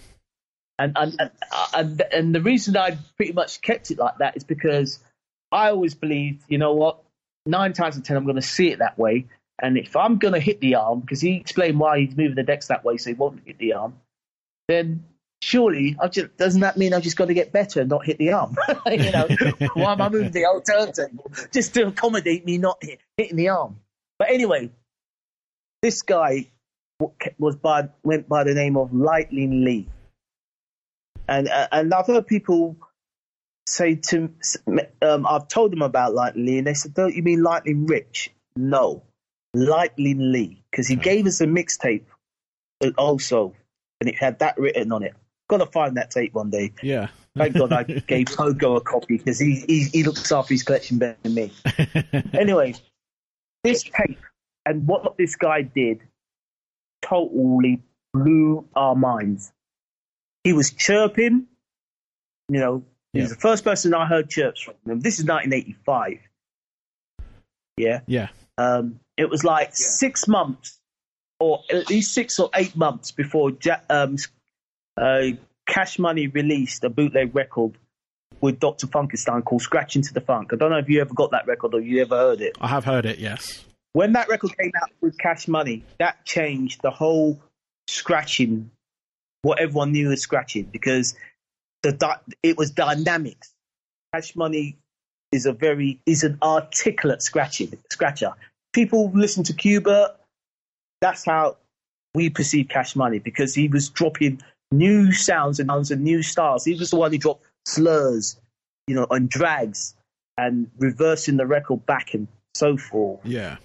And, and and and the reason I pretty much kept it like that is because I always believed, you know what, nine times out of ten I'm going to see it that way, and if I'm going to hit the arm, because he explained why he's moving the decks that way, so he won't hit the arm, then surely I've just, doesn't that mean I've just got to get better and not hit the arm? you know, why am I moving the old turntable just to accommodate me not hit, hitting the arm? But anyway, this guy was by went by the name of Lightning Lee and uh, and I've heard people say to um, I've told them about Lightning Lee, and they said, "Don't you mean Lightning Rich?" No, Lightning Lee, because he gave us a mixtape uh, also, and it had that written on it. Got to find that tape one day. Yeah. Thank God I gave Pogo a copy because he, he he looks after his collection better than me. anyway, this tape and what this guy did totally blew our minds he was chirping. You know, he yeah. was the first person I heard chirps from. him. This is 1985. Yeah. Yeah. Um, it was like yeah. six months, or at least six or eight months before um, uh, Cash Money released a bootleg record with Dr. Funkenstein called Scratching to the Funk. I don't know if you ever got that record or you ever heard it. I have heard it, yes. When that record came out with Cash Money, that changed the whole scratching what everyone knew as scratching because the it was dynamics. Cash Money is a very is an articulate scratching scratcher. People listen to Cuba. That's how we perceive Cash Money because he was dropping new sounds and sounds and new styles. He was the one who dropped slurs, you know, and drags and reversing the record back and so forth. Yeah.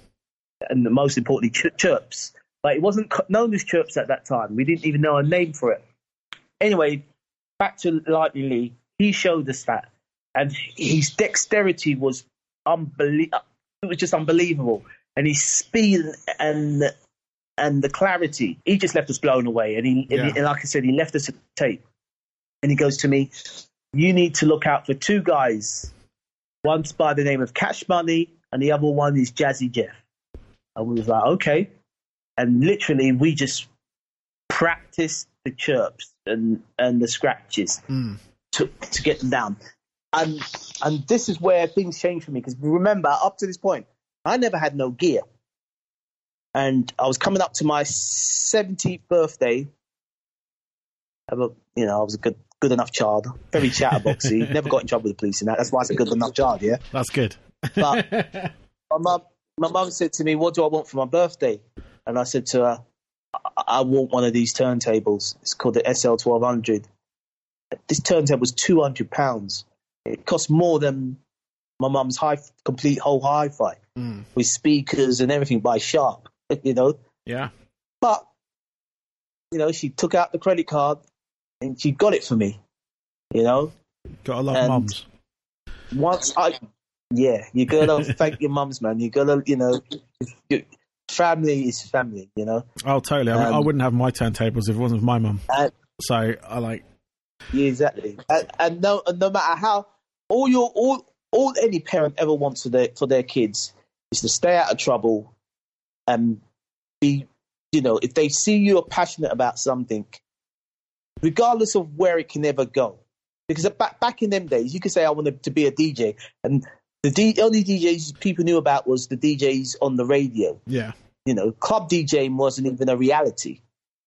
And most importantly, ch- chirps. But it wasn't known as chirps at that time. We didn't even know a name for it. Anyway, back to Lightning Lee. He showed us that, and his dexterity was unbelievable. It was just unbelievable, and his speed and and the clarity. He just left us blown away, and he, Yeah. and, he and like I said, he left us a tape, and he goes to me, "You need to look out for two guys. One's by the name of Cash Money, and the other one is Jazzy Jeff." And we was like, "Okay," and literally we just practiced the chirps and and the scratches Mm. to to get them down. And and this is where things change for me because remember up to this point I never had no gear, and I was coming up to my seventeenth birthday. I was, you know, I was a good good enough child, very chatterboxy, never got in trouble with the police and that. That's why I was a good enough child, yeah. That's good. But my mum, my mum said to me, "What do I want for my birthday?" And I said to her, "I, want one of these turntables. It's called the SL twelve hundred. This turntable was two hundred pounds. It cost more than my mum's high complete whole hi-fi Mm. with speakers and everything by Sharp. You know, Yeah. but you know, she took out the credit card and she got it for me. You know, Got a lot And- of mums. once I, yeah, you gotta thank your mums, man. You gotta, you know, you- family is family, you know. Oh, totally. I, mean, I Um, wouldn't have my turntables if it wasn't for my mum. So I like. yeah, exactly. And, and no, and no matter how, all your, all, all any parent ever wants for their for their kids is to stay out of trouble and be, you know, if they see you are passionate about something, regardless of where it can ever go. Because back back in them days, you could say I wanted to be a DJ, and the D, only DJs people knew about was the DJs on the radio. Yeah. You know, club DJing wasn't even a reality.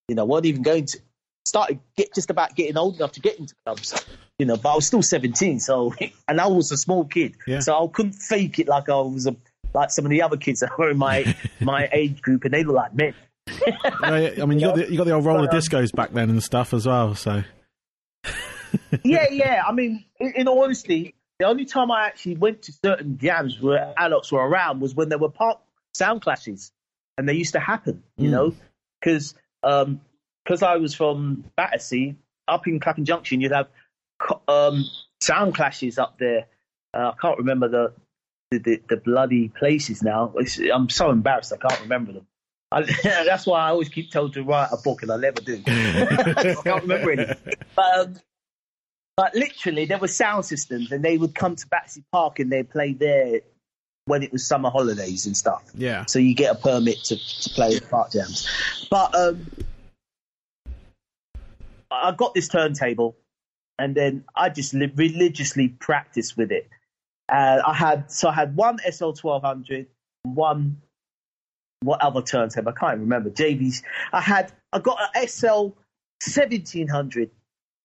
You know, weren't even going to started get just about getting old enough to get into clubs. You know, but I was still seventeen, so and I was a small kid, Yeah. so I couldn't fake it like I was a like some of the other kids that were in my my age group, and they look like men. I mean, you got the you got the old roller But, um, discos back then and stuff as well. So yeah, yeah. I mean, in, in all honesty, the only time I actually went to certain jams where adults were around was when there were park sound clashes, and they used to happen. You Mm. know, because because I was from Battersea, up in Clapham Junction, you'd have um, sound clashes up there. Uh, I can't remember the the, the, the bloody places now. It's, I'm so embarrassed I can't remember them. I, that's why I always keep told to write a book, and I never do. I can't remember any. But um, but literally, there were sound systems, and they would come to Battersea Park and they'd play there when it was summer holidays and stuff. yeah, So you get a permit to, to play at park jams. But um, I got this turntable, and then I just li- religiously practiced with it. Uh, I had so I had one SL twelve hundred, one what other turntable I can't remember. JV's. I had I got an SL seventeen hundred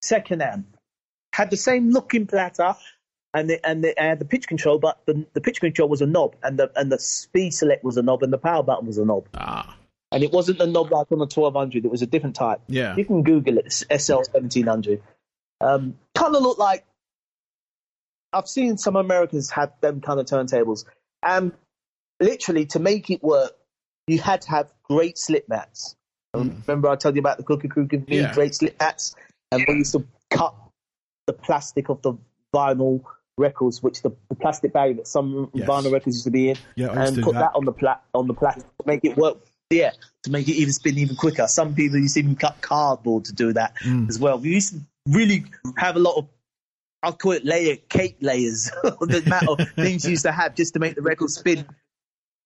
second hand. Had the same looking platter, and the, and the, I had the pitch control, but the, the pitch control was a knob, and the and the speed select was a knob, and the power button was a knob, ah, and it wasn't the knob like on the twelve hundred. It was a different type. yeah, You can Google it. SL seventeen hundred. Um, kind of look like I've seen some Americans have them kind of turntables, and literally to make it work, you had to have great slip mats. Remember I told you about the Cookie Crew giving me Hmm. Yeah. great slip mats, and we used to cut the plastic of the vinyl records, which the, the plastic bag that some Yes. vinyl records used to be in, Yeah, I used to and put that. that. on the plat on the plastic to make it work. Yeah, to make it even spin even quicker. Some people used to even cut cardboard to do that Mm. as well. We used to really have a lot of I'll call it layer cake layers. the amount of things you used to have just to make the record spin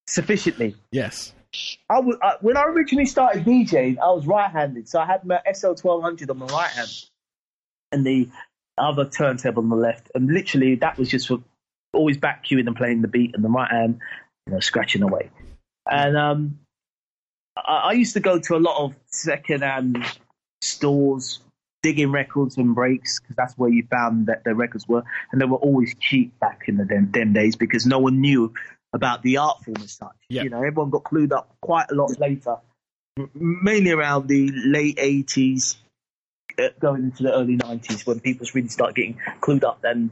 sufficiently. yes, I was, I, when I originally started DJing, I was right-handed, so I had my SL twelve hundred on my right hand, and the other turntable on the left, and literally that was just for always back cueing and playing the beat, and the right hand, you know, scratching away. And um, I, I used to go to a lot of second-hand stores, digging records and breaks, because that's where you found that the records were, and they were always cheap back in the them, them days because no one knew about the art form as such. Yeah. You know, everyone got clued up quite a lot later, mainly around the late 80s, uh, going into the early 90s when people really started getting clued up and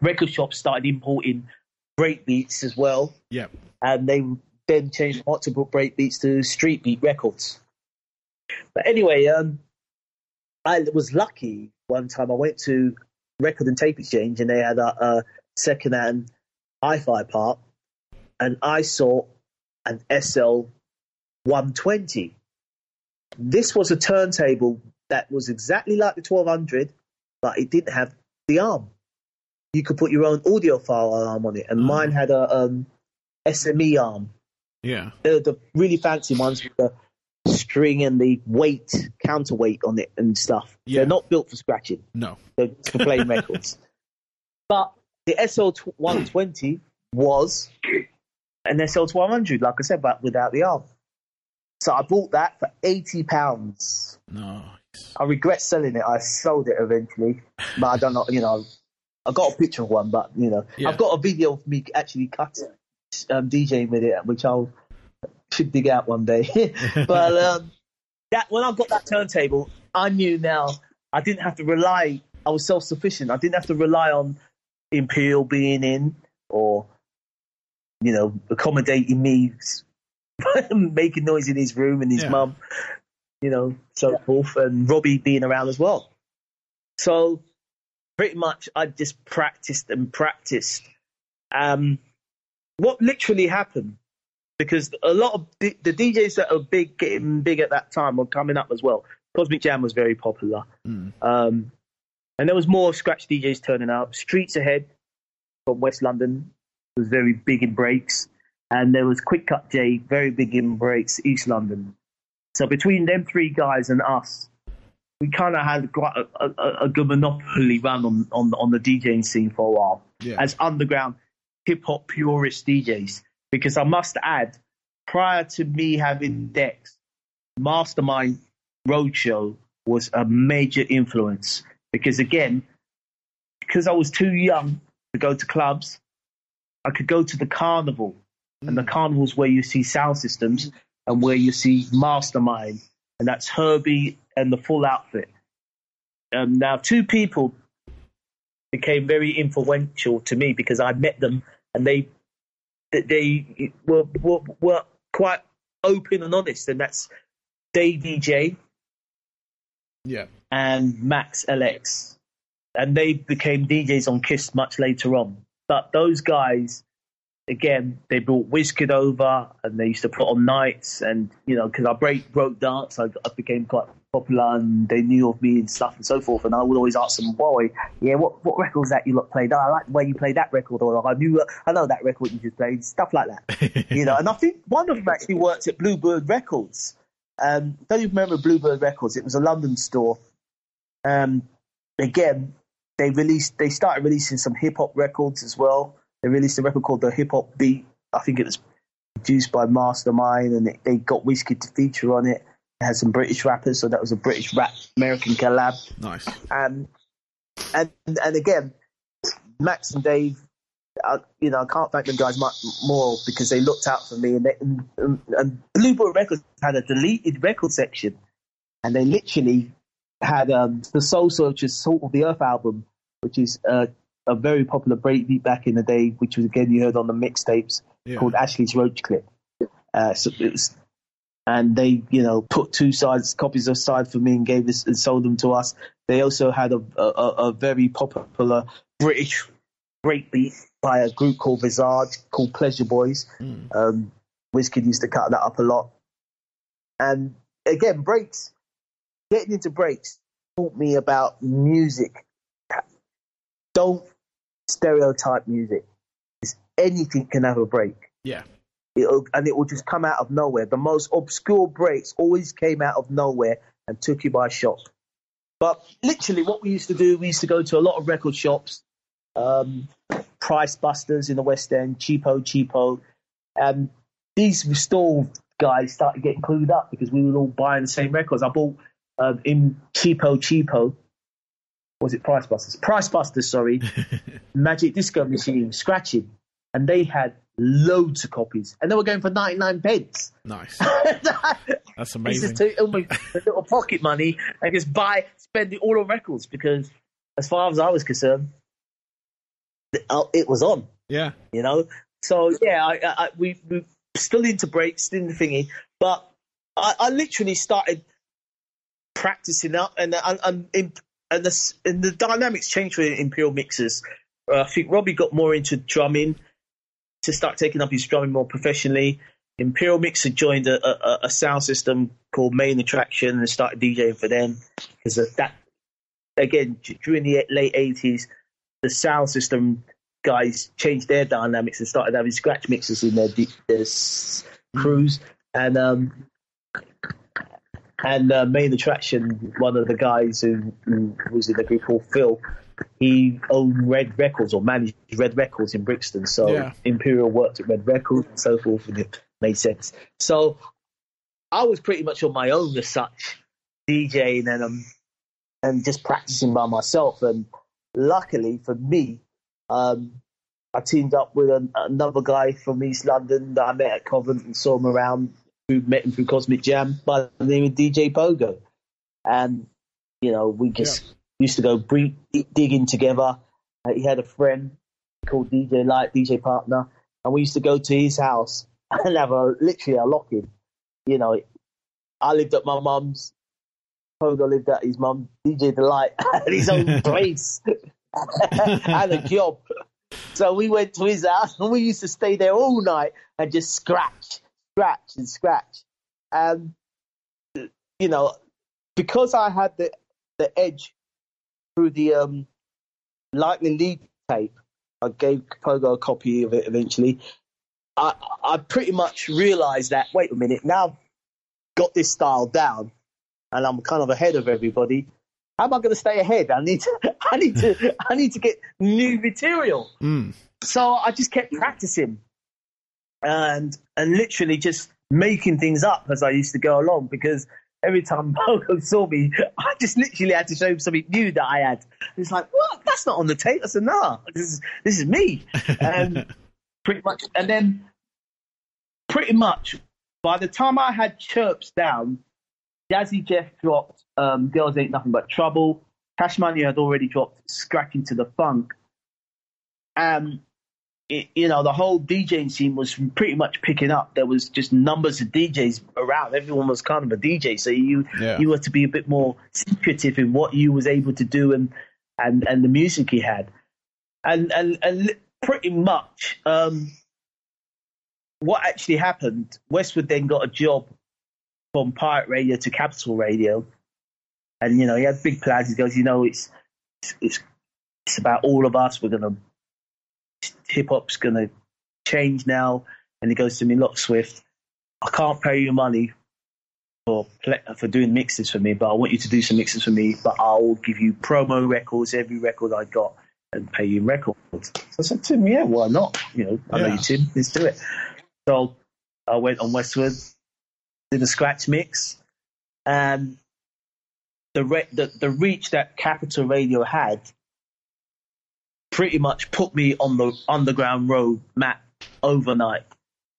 record shops started importing break beats as well. yep, And they then changed what to put break beats to street beat records. But anyway, um, I was lucky one time I went to Record and Tape Exchange and they had a, a second hand hi-fi part, and I saw an SL 120. This was a turntable that was exactly like the 1200, but it didn't have the arm. You could put your own audiophile arm on it, and mine had a um, SME arm. Yeah. They're the really fancy ones with the string and the weight, counterweight on it and stuff. Yeah. They're not built for scratching. No. They're for playing records. But the SL 120 was an SL 1200, like I said, but without the arm. So I bought that for eighty pounds. No. I regret selling it. I sold it eventually, but I don't know. You know, I got a picture of one, but you know, Yeah. I've got a video of me actually cutting um, DJing with it, which I'll should dig out one day. but um, that when I got that turntable, I knew now I didn't have to rely. I was self sufficient. I didn't have to rely on Imperial being in or you know accommodating me, making noise in his room and his Yeah. mum, you know, so forth, and Robbie being around as well. So pretty much, I just practiced and practiced. Um, what literally happened because a lot of the, the DJs that are big, getting big at that time were coming up as well. Cosmic Jam was very popular, Mm. um, and there was more scratch DJs turning out. Streets Ahead from West London was very big in breaks, and there was Quick Cut J, very big in breaks, East London. So between them three guys and us, we kind of had quite a, a, a good monopoly run on, on on the DJing scene for a while Yeah. as underground hip hop purist DJs. Because I must add, prior to me having decks, Mastermind Roadshow was a major influence. Because again, because I was too young to go to clubs, I could go to the carnival. And the mm. carnival's where you see sound systems and where you see Mastermind. And that's Herbie and the full outfit. Um, now, two people became very influential to me because I met them and they they were, were, were quite open and honest, and that's Dave VJ Yeah. and Max LX, and they became DJs on Kiss much later on. But those guys, again, they brought Wizkid over, and they used to put on nights, and you know, because I break broke dance, I, I became quite popular, and they knew of me and stuff and so forth. And I would always ask them, "Boy, yeah, what what record's that you lot played? Oh, I like the way you played that record, or I knew I know that record you just played, stuff like that." you know, and I think one of them actually worked at Bluebird Records. Um, don't you remember Bluebird Records? It was a London store. Um, again, they released, they started releasing some hip hop records as well. They released a record called the Hip Hop Beat. I think it was produced by Mastermind, and it, they got Wizkid to feature on it. It had some British rappers, so that was a British rap American collab. Nice. Um, and and again, Max and Dave, I, you know, I can't thank them guys much more because they looked out for me. And, they, and, and, and Bluebird Records had a deleted record section, and they literally had um, the Soul Searchers Salt of the Earth album, which is uh, a very popular breakbeat back in the day, which was again you heard on the mixtapes Yeah. called Ashley's Roach Clip. Uh, so it was, and they, you know, put two sides copies aside for me and gave us and sold them to us. They also had a a, a a very popular British breakbeat by a group called Visage called Pleasure Boys. Mm. Um, Wizkid used to cut that up a lot. And again, breaks, getting into breaks taught me about music. Don't stereotype music. 'Cause Anything can have a break. Yeah. It'll, and it will just come out of nowhere. The most obscure breaks always came out of nowhere and took you by shock. But literally, what we used to do, we used to go to a lot of record shops, um, Price Busters in the West End, Cheapo, Cheapo. And these store guys started getting clued up because we were all buying the same records. I bought um, in Cheapo, Cheapo. Was it Price Busters? Price Busters, sorry. Magic Disco Machine, Scratching. And they had loads of copies. And they were going for 99 pence. Nice. That's amazing. take almost a little pocket money and just buy, spend it all on records because, as far as I was concerned, it was on. Yeah. You know, so yeah, I, I, I we we still into breaks, still into thingy, but I, I literally started practicing up, and and and, in, and, the, and the dynamics changed with Imperial mixers. Uh, I think Robbie got more into drumming, to start taking up his drumming more professionally. Imperial Mix had joined a, a, a sound system called Main Attraction and started DJing for them because that again during the late eighties, the sound system guys changed their dynamics and started having scratch mixes in their, their crews and um, and uh, Main Attraction, one of the guys who, who was in the group called Phil, he owned Red Records or managed Red Records in Brixton. So yeah. Imperial worked at Red Records and so forth, and it made sense. So I was pretty much on my own as such, DJing and um, and just practicing by myself. And luckily for me, um, I teamed up with an, another guy from East London that I met at Covent and saw him around. Who met him through Cosmic Jam by the name of DJ Pogo, and you know we just yeah. used to go bre- digging together. Uh, he had a friend called DJ Light, DJ Partner, and we used to go to his house and have a literally a lock in. You know, I lived at my mum's. Pogo lived at his mum. DJ Delight had his own place and a job. So we went to his house and we used to stay there all night and just scratch, scratch, and scratch. And you know, because I had the the edge through the um, lightning lead tape, I gave Pogo a copy of it eventually. I I pretty much realised that wait a minute now I've got this style down and I'm kind of ahead of everybody how am I going to stay ahead? I need to, I need to, I need to get new material. Mm. So I just kept practicing and, and literally just making things up as I used to go along because every time Pogo saw me, I just literally had to show him something new that I had. He's like, what? That's not on the tape. I said, nah, this is, this is me. And pretty much, and then pretty much by the time I had chirps down, Jazzy Jeff dropped um, Girls Ain't Nothing But Trouble. Cash Money had already dropped Scratching to the Funk. Um, it, you know, the whole DJing scene was pretty much picking up. There was just numbers of DJs around. Everyone was kind of a DJ, so you yeah. you were to be a bit more secretive in what you was able to do and and and the music he had, and and and pretty much um, what actually happened. Westwood then got a job from Pirate Radio to Capital Radio, and you know he had big plans. He goes, you know, it's it's it's about all of us. We're gonna hip hop's gonna change now. And he goes to me, look, Swift, I can't pay you money for for doing mixes for me, but I want you to do some mixes for me. But I'll give you promo records, every record I got, and pay you records. So I said to him, yeah, why not? You know, I yeah. know you, Tim. Let's do it. So I went on Westwood, did a scratch mix, and the, re- the the reach that Capital Radio had pretty much put me on the underground road map overnight.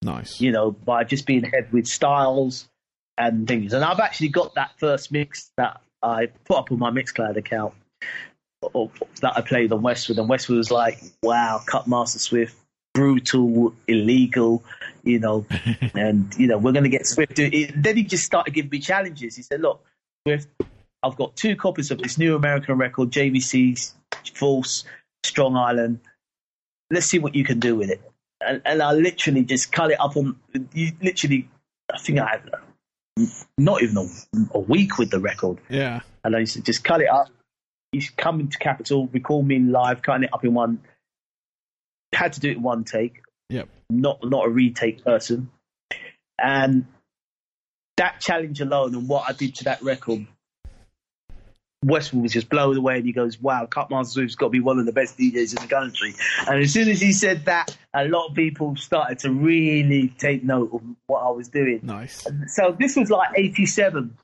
Nice, you know, by just being ahead with styles and things. And I've actually got that first mix that I put up on my Mixcloud account that I played on Westwood, and Westwood was like, "Wow, Cut Master Swift, brutal, illegal." you know, and you know we're going to get Swift. then he just started giving me challenges. He said, "Look, Swift, I've got two copies of this new American record, JVC's Force, Strong Island. Let's see what you can do with it." And, and I literally just cut it up on. You literally, I think I had not even a, a week with the record. Yeah, and I used to just cut it up. He's coming to Capital, record me live, cutting it up in one. Had to do it in one take. Yep. Not not a retake person. And that challenge alone and what I did to that record, Westwood was just blown away and he goes, Wow, Cutmaster Swift's got to be one of the best DJs in the country. And as soon as he said that, a lot of people started to really take note of what I was doing. Nice. So this was like 87.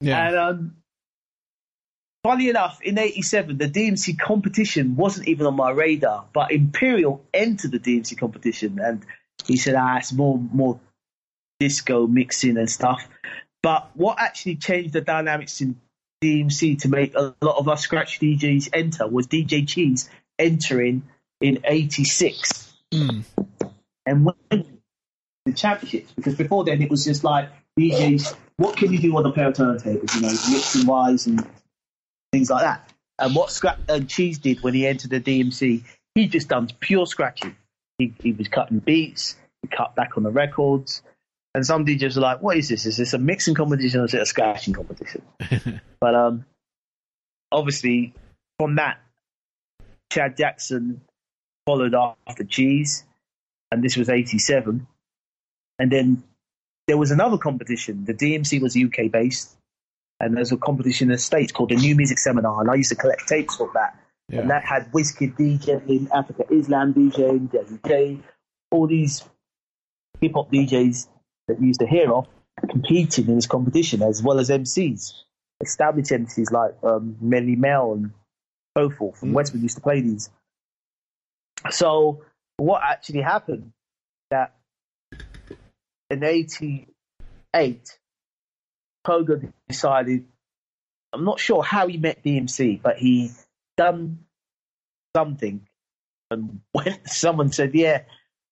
Yeah. And um, funny enough, in '87, the DMC competition wasn't even on my radar, but Imperial entered the DMC competition, and he said, "Ah, it's more more disco mixing and stuff." But what actually changed the dynamics in DMC to make a lot of us scratch DJs enter was DJ Cheese entering in '86 mm. and winning the championships because before then it was just like DJs. What can you do on a pair of turntables? You know, mixing wise and things like that. And what Scrap and Cheese did when he entered the DMC, he just done pure scratching. he, he was cutting beats, he cut back on the records. And some DJs were like, what is this? Is this a mixing competition or is it a scratching competition? but um, obviously, from that, Chad Jackson followed after Cheese, and this was 87. And then there was another competition. The DMC was UK based, and there was a competition in the States called the New Music Seminar, and I used to collect tapes for that. Yeah. And that had Wizkid DJing, Afrika Islam DJing, Desi J, all these hip hop DJs that used to hear of competing in this competition, as well as MCs, established MCs like um, Melle Mel and so forth from Mm. Westwood used to play these. So what actually happened that in '88, Pogo decided. I'm not sure how he met DMC, but he done something, and when someone said, "Yeah,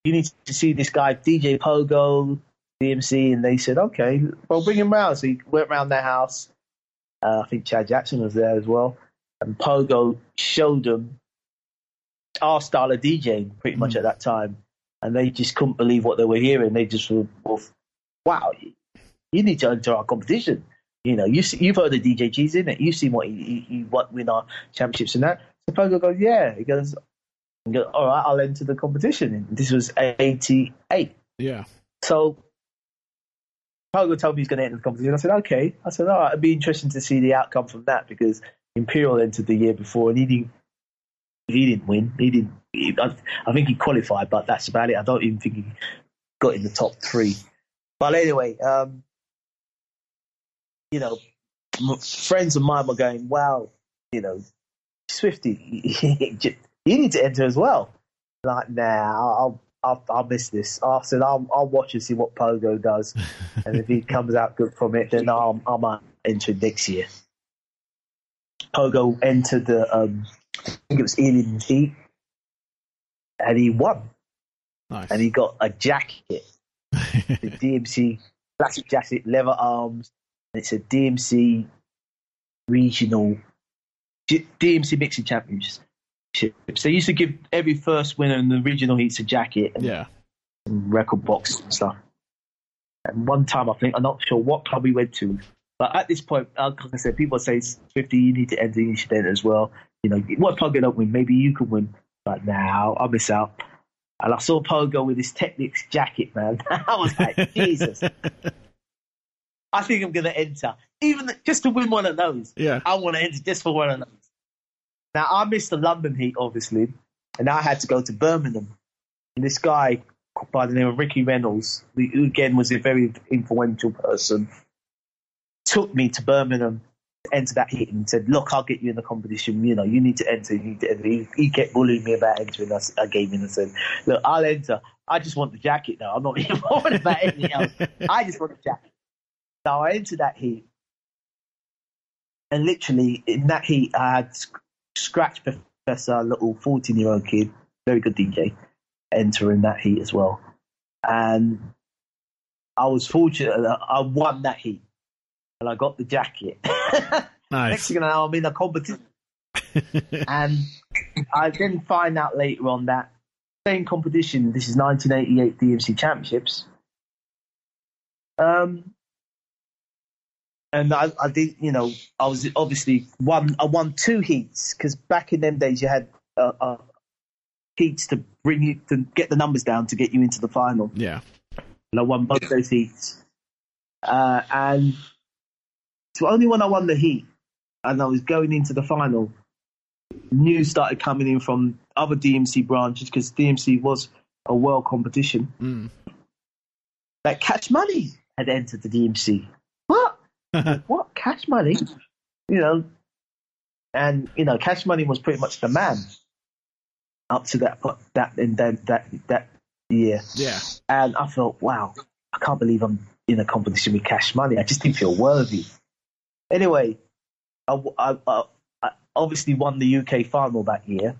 you need to see this guy, DJ Pogo, DMC," and they said, "Okay, well, bring him round." So he went round their house. Uh, I think Chad Jackson was there as well, and Pogo showed them our style of DJing pretty much Mm. at that time, and they just couldn't believe what they were hearing. They just were, wow, you need to enter our competition. You know, you see, you've heard of DJ Cheese, isn't it? You've seen what he, he, he what win our championships and that. So Pogo goes, yeah. He goes, he goes, all right, I'll enter the competition. And this was 88. yeah. So Pogo told me he's going to enter the competition. I said, okay. I said, all right, it'd be interesting to see the outcome from that because Imperial entered the year before and he didn't. He didn't win. He didn't. He, I, I think he qualified, but that's about it. I don't even think he got in the top three. But anyway, um, you know, friends of mine were going, "Wow, you know, Swifty, you need to enter as well." Like, nah, I'll I'll, I'll miss this. I said, I'll I'll watch and see what Pogo does, and if he comes out good from it, then I'll I might enter next year. Pogo entered the um, I think it was Alien Heat, and he won, Nice. and he got a jacket the DMC classic jacket, leather arms, and it's a DMC regional DMC mixing championship. So they used to give every first winner in the regional heats a jacket and yeah. record box and stuff. And one time, I think I'm not sure what club we went to, but at this point, uh, like I said, people say Swifty, you need to enter, you should enter as well. You know, what Pogo don't win, maybe you can win. But now I'll miss out. And I saw Pogo with his Technics jacket, man. I was like, Jesus. I think I'm going to enter, even th- just to win one of those. Yeah. I want to enter just for one of those. Now I missed the London heat, obviously, and I had to go to Birmingham. And this guy by the name of Ricky Reynolds, who again was a very influential person, took me to Birmingham to enter that heat and said, "Look, I'll get you in the competition. You know, you need to enter. You need to enter." He, he kept bullying me about entering. I, I gave in and said, "Look, I'll enter. I just want the jacket now. I'm not even worried about anything else. I just want the jacket." So I entered that heat, and literally in that heat, I had Scratch Professor, little 14 year old kid, very good DJ, entering that heat as well. And I was fortunate that I won that heat, and I got the jacket. Next Nice. thing you know, I'm in a competition, and I then find out later on that same competition. This is 1988 DMC Championships. Um, and I, I did, you know, I was obviously one. I won two heats because back in them days you had uh, uh, heats to bring you to get the numbers down to get you into the final. yeah. And I won both those heats. Uh, and so only when I won the heat and I was going into the final, news started coming in from other DMC branches because DMC was a world competition Mm. that Cash Money had entered the DMC. What? Cash Money? You know, and you know, Cash Money was pretty much the man up to that that in that that that year. yeah. And I thought, wow, I can't believe I'm in a competition with Cash Money. I just didn't feel worthy. Anyway, I, I, I, I obviously won the UK final that year,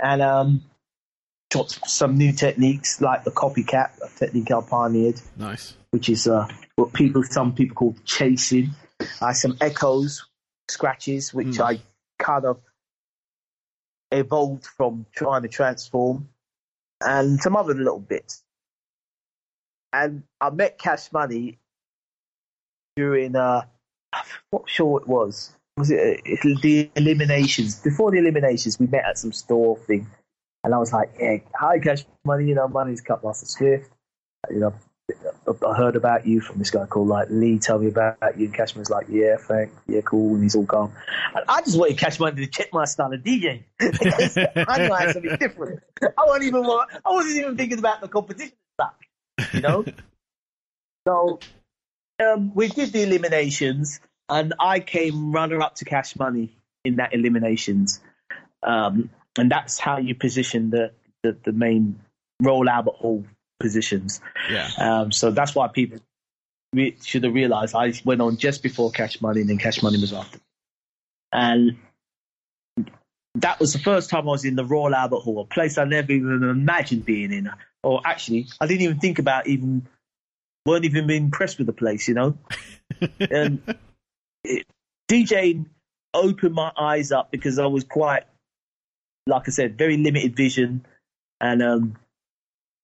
and um, taught some new techniques like the copycat a technique I pioneered, Nice. Which is uh, what people some people call chasing. I had some echoes, scratches, which Mm. I kind of evolved from trying to transform. and some other little bits. And I met Cash Money during uh, I'm not sure it was. Was it uh, the eliminations? Before the eliminations, we met at some store thing, and I was like, "Yeah, hi, Cash Money. You know, my name's Cutmaster Swift. You know, I heard about you from this guy called like Lee. Tell me about you. And Cashman's like, yeah, thanks, yeah, cool. And he's all gone. And I just wanted Cashman to check my style of DJing I knew I had something different. I wasn't even I wasn't even thinking about the competition stuff, you know. so um, we did the eliminations, and I came runner up to Cash Money in that eliminations, um, and that's how you position the the, the main Royal Albert Hall positions. Yeah. Um, so that's why people re- should have realised I went on just before Cash Money, and then Cash Money was after. And that was the first time I was in the Royal Albert Hall, a place I never even imagined being in. Or actually, I didn't even think about even, weren't even impressed with the place, you know? and it, DJing opened my eyes up because I was quite, like I said, very limited vision. And um,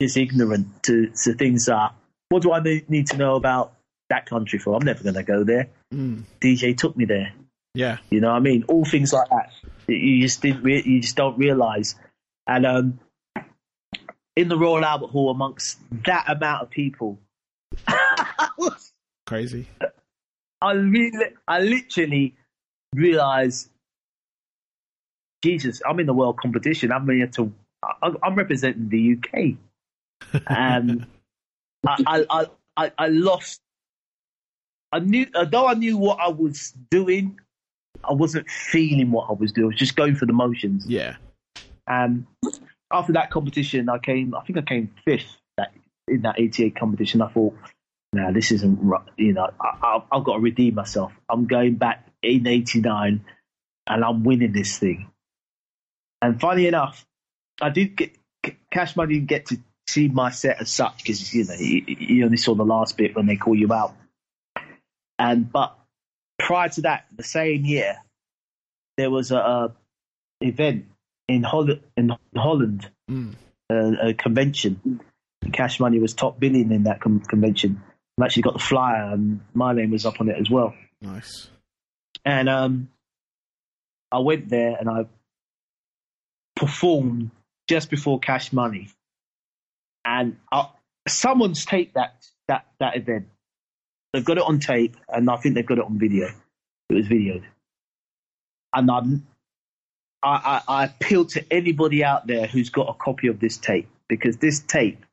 is ignorant to, to things that what do I need to know about that country for? I'm never going to go there. Mm. DJ took me there. Yeah, you know what I mean. All things like that you just didn't re- you just don't realize. And um, in the Royal Albert Hall, amongst that amount of people, crazy. I really, I literally realized, Jesus, I'm in the world competition. I'm here to, I'm representing the UK um, I, I, I, I lost. I knew, although I knew what I was doing, I wasn't feeling what I was doing. I was just going for the motions. Yeah. And after that competition, I came. I think I came fifth that, in that 88 competition. I thought, no, this isn't right. You know, I, have got to redeem myself. I'm going back in '89, and I'm winning this thing. And funny enough, I did get Cash Money didn't get to see my set as such because you know you, you only saw the last bit when they call you out. And but prior to that, the same year, there was a, a event in Holland, in Holland, mm. a, a, convention. Cash Money was top billing in that com- convention. I actually got the flyer, and my name was up on it as well. Nice. And um, I went there and I performed just before Cash Money, and uh, someone's taped that that that event. They've got it on tape, and I think they've got it on video. It was videoed, and I'm, I, I, I appeal to anybody out there who's got a copy of this tape because this tape,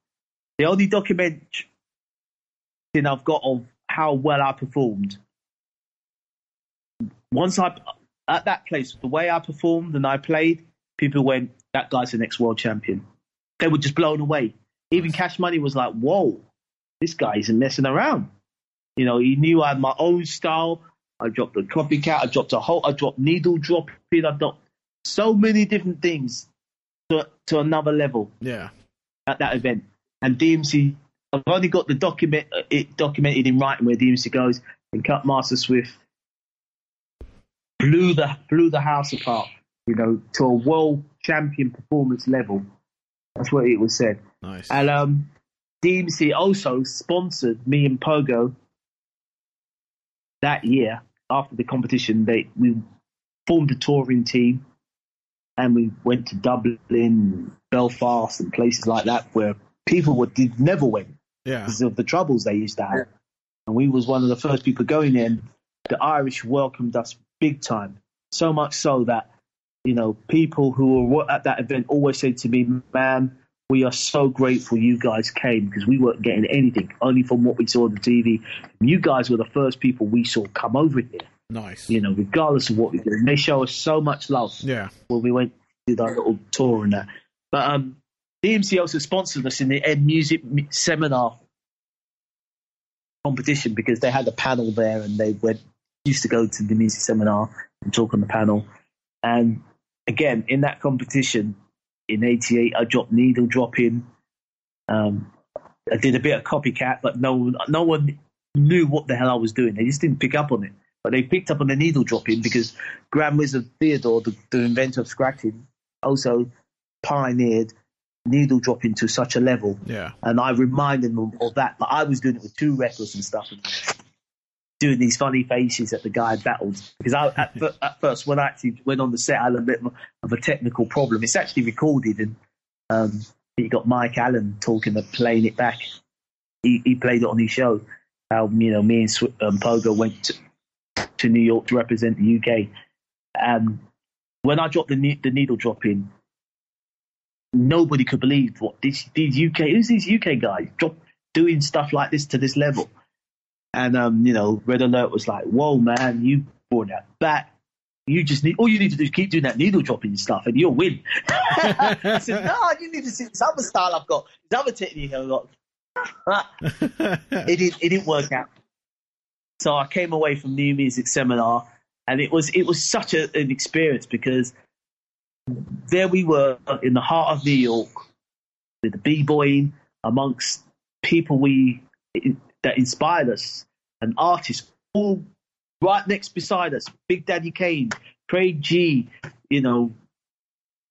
the only document thing I've got of how well I performed. Once I at that place, the way I performed and I played, people went, "That guy's the next world champion." They were just blown away even Cash Money was like, whoa, this guy isn't messing around. You know, he knew I had my own style. I dropped a copycat. I dropped a whole. I dropped needle dropping. I dropped so many different things to to another level. Yeah. At that event, and DMC, I've only got the document it documented in writing where DMC goes and Cut Master Swift blew the blew the house apart. You know, to a world champion performance level. That's what it was said. Nice. And um, DMC also sponsored me and Pogo that year after the competition. They we formed a touring team and we went to Dublin, Belfast, and places like that where people would did never went yeah. because of the troubles they used to have. And we was one of the first people going in. The Irish welcomed us big time, so much so that you know people who were at that event always said to me, "Man, we are so grateful you guys came because we weren't getting anything, only from what we saw on the TV. You guys were the first people we saw come over here. Nice. You know, regardless of what we did. And they show us so much love. Yeah. When we went did our little tour and that. But um, DMC also sponsored us in the New Music Seminar competition because they had a panel there and they went used to go to the music seminar and talk on the panel. And again, in that competition, in '88, I dropped needle dropping. Um, I did a bit of copycat, but no, no one knew what the hell I was doing. They just didn't pick up on it. But they picked up on the needle dropping because Grand Wizard Theodore, the, the inventor of scratching, also pioneered needle dropping to such a level. Yeah. And I reminded them of that. But I was doing it with two records and stuff. Doing these funny faces at the guy I battled. Because I, at, at first, when I actually went on the set, I had a bit of a technical problem. It's actually recorded, and um, you got Mike Allen talking and playing it back. He, he played it on his show. How you know me and um, Pogo went to, to New York to represent the UK. Um, when I dropped the, ne- the needle drop in, nobody could believe what these, these UK who's these UK guys drop, doing stuff like this to this level. And um, you know, Red Alert was like, "Whoa, man, you brought that back. You just need all you need to do is keep doing that needle dropping stuff, and you'll win." I said, "No, you need to see this other style I've got, this other technique I've got." it didn't, it didn't work out. So I came away from New Music Seminar, and it was it was such a, an experience because there we were in the heart of New York with the b-boying amongst people we that inspired us and artists all right next beside us. Big Daddy Kane, Craig G, you know,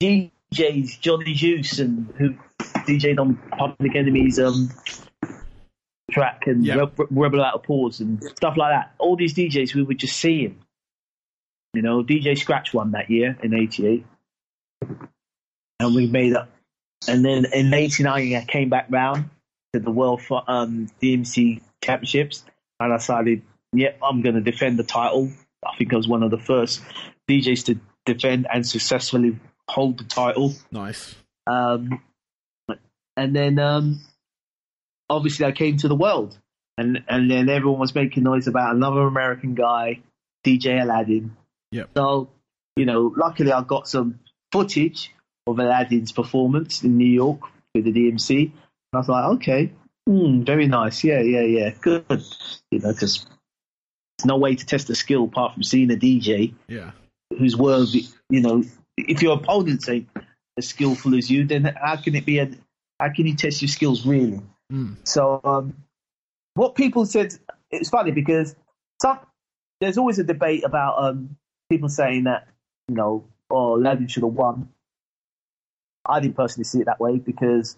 DJs, Johnny Juice, and who DJed on Public Enemy's um, track and. Re- Rebel Without a Pause and stuff like that. All these DJs we would just see him. You know, DJ Scratch won that year in '88, and we made up. And then in '89, I came back round to the World um, DMC Championships, and I decided, yep, I'm going to defend the title. I think I was one of the first DJs to defend and successfully hold the title. nice. Um, and then um, obviously I came to the world, and and then everyone was making noise about another American guy, DJ Aladdin. Yep. So you know, luckily I got some footage of Aladdin's performance in New York with the DMC. I was like, okay, hmm, very nice, yeah, yeah, yeah, good. You know, because there's no way to test the skill apart from seeing a DJ Yeah. who's worthy. You know, if your opponents ain't as skillful as you, then how can it be? A, how can you test your skills really? Mm. So, um, what people said, it's funny because some, there's always a debate about um, people saying that you know, oh, Aladdin should have won. I didn't personally see it that way because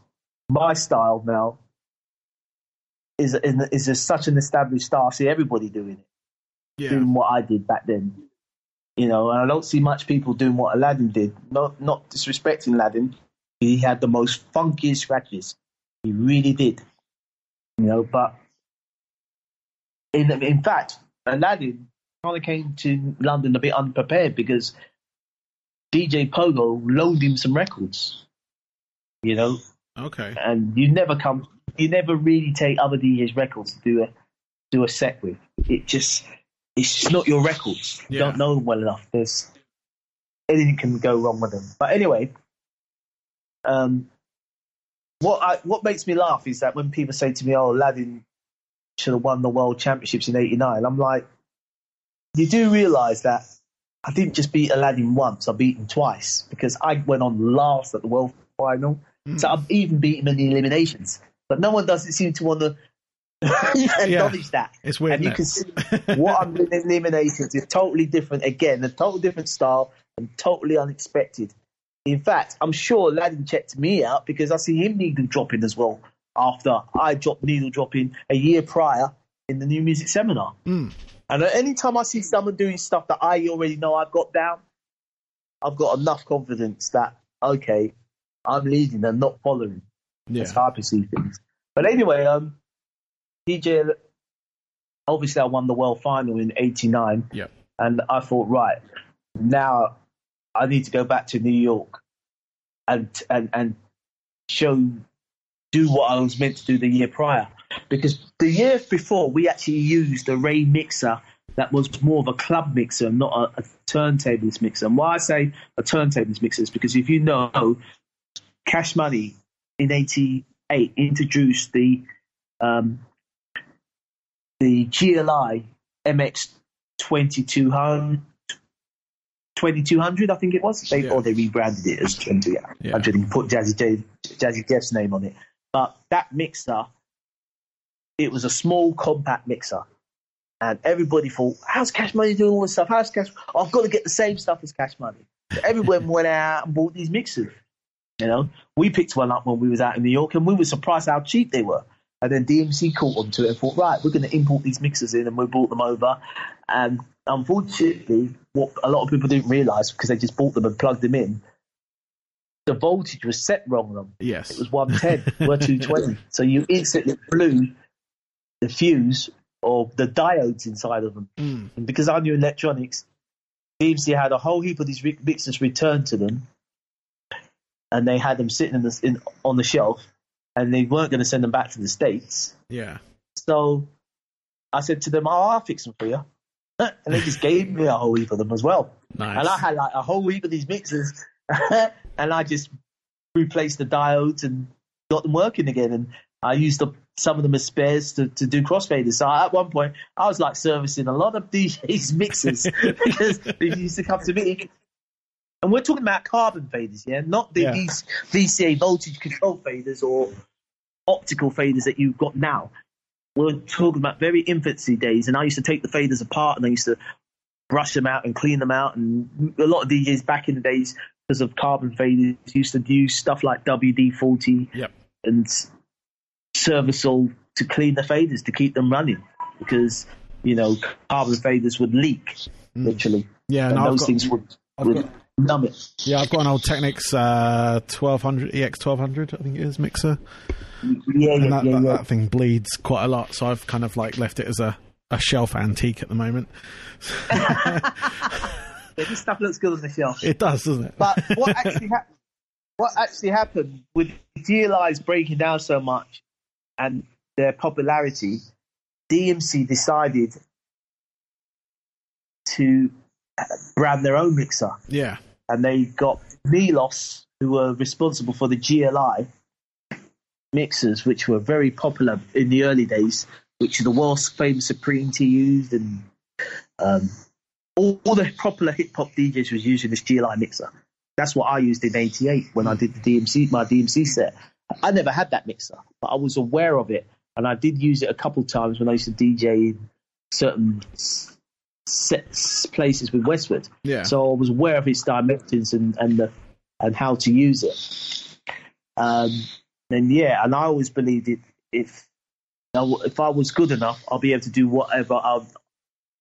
my style now is is just such an established style. I see everybody doing it Yeah. doing what I did back then. You know, and I don't see much people doing what Aladdin did. Not not disrespecting Aladdin. He had the most funkiest scratches. He really did. You know, but in in fact, Aladdin kind of came to London a bit unprepared because DJ Pogo loaned him some records. You know, Okay. and you never come, you never really take other DJs' records to do a do a set with. It just, it's just not your records. You Yeah. don't know them well enough. There's anything can go wrong with them. But anyway, um, what I, what makes me laugh is that when people say to me, "Oh, Aladdin should have won the world championships in '89," I'm like, you do realise that I didn't just beat Aladdin once; I beat him twice because I went on last at the world final. Mm. So I've even beat him in the eliminations. But no one doesn't seem to want to acknowledge that. It's weird. and you isn't can see what I'm doing in eliminations is totally different. Again, a total different style and totally unexpected. In fact, I'm sure Aladdin checked me out because I see him needle dropping as well after I dropped needle dropping a year prior in the new music seminar. Mm. And anytime I see someone doing stuff that I already know I've got down, I've got enough confidence that, okay, I'm leading and not following. That's Yeah. how I perceive things. But anyway, um, DJ, obviously I won the world final in '89, Yep. and I thought, right now, I need to go back to New York and and and show do what I was meant to do the year prior. Because the year before, we actually used a Ray mixer that was more of a club mixer, not a, a turntables mixer. And why I say a turntables mixer is because if you know, Cash Money in '88 introduced the um, the GLI MX 2200. 2200, I think it was. They Yeah. or they rebranded it as 2000 Yeah. and put Jazzy J, Jazzy Jeff's name on it. But that mixer, it was a small compact mixer, and everybody thought, "How's Cash Money doing all this stuff? How's Cash? I've got to get the same stuff as Cash Money." So everyone went out and bought these mixers, You know, we picked one up when we was out in New York, and we were surprised how cheap they were. And then DMC caught on to it and thought, right, we're going to import these mixers in, and we brought them over. And unfortunately, what a lot of people didn't realise because they just bought them and plugged them in, the voltage was set wrong on them. Yes. It was 110, we're 220. So you instantly blew the fuse or the diodes inside of them. Mm. And because I knew electronics, DMC had a whole heap of these mixers returned to them, and they had them sitting in the, in, on the shelf, and they weren't going to send them back to the States. Yeah. So I said to them, oh, I'll fix them for you. and they just gave me a whole heap of them as well. Nice. And I had like a whole heap of these mixers, and I just replaced the diodes and got them working again. And I used up some of them as spares to, to do crossfaders. So at one point, I was like servicing a lot of DJs mixers because they used to come to me. And we're talking about carbon faders, yeah, not the Yeah. these VCA voltage control faders or optical faders that you've got now. We're talking about very infancy days, and I used to take the faders apart and I used to brush them out and clean them out. And a lot of DJs back in the days, because of carbon faders, used to use stuff like WD 40 Yep. and Servisol to clean the faders to keep them running because you know carbon faders would leak mm. literally, Yeah, and I've those got- things would, I've would got- it. Yeah, I've got an old Technics uh, 1200 EX 1200, I think it is mixer, Yeah, and yeah, that, yeah, that, yeah. that thing bleeds quite a lot. So I've kind of like left it as a, a shelf antique at the moment. This stuff looks good on the shelf. It does, doesn't it? But what actually happened? What actually happened with GLIs breaking down so much and their popularity? DMC decided to brand their own mixer, yeah, and they got Milos, who were responsible for the GLI mixers, which were very popular in the early days, which the world's famous Supreme T used, and um, all, all the popular hip hop DJs was using this GLI mixer. That's what I used in '88 when I did the DMC, my DMC set. I never had that mixer, but I was aware of it, and I did use it a couple times when I used to DJ in certain sets places with Westwood. yeah. So I was aware of its dimensions and and the, and how to use it. Um, and yeah, and I always believed it. If if I was good enough, I'll be able to do whatever I,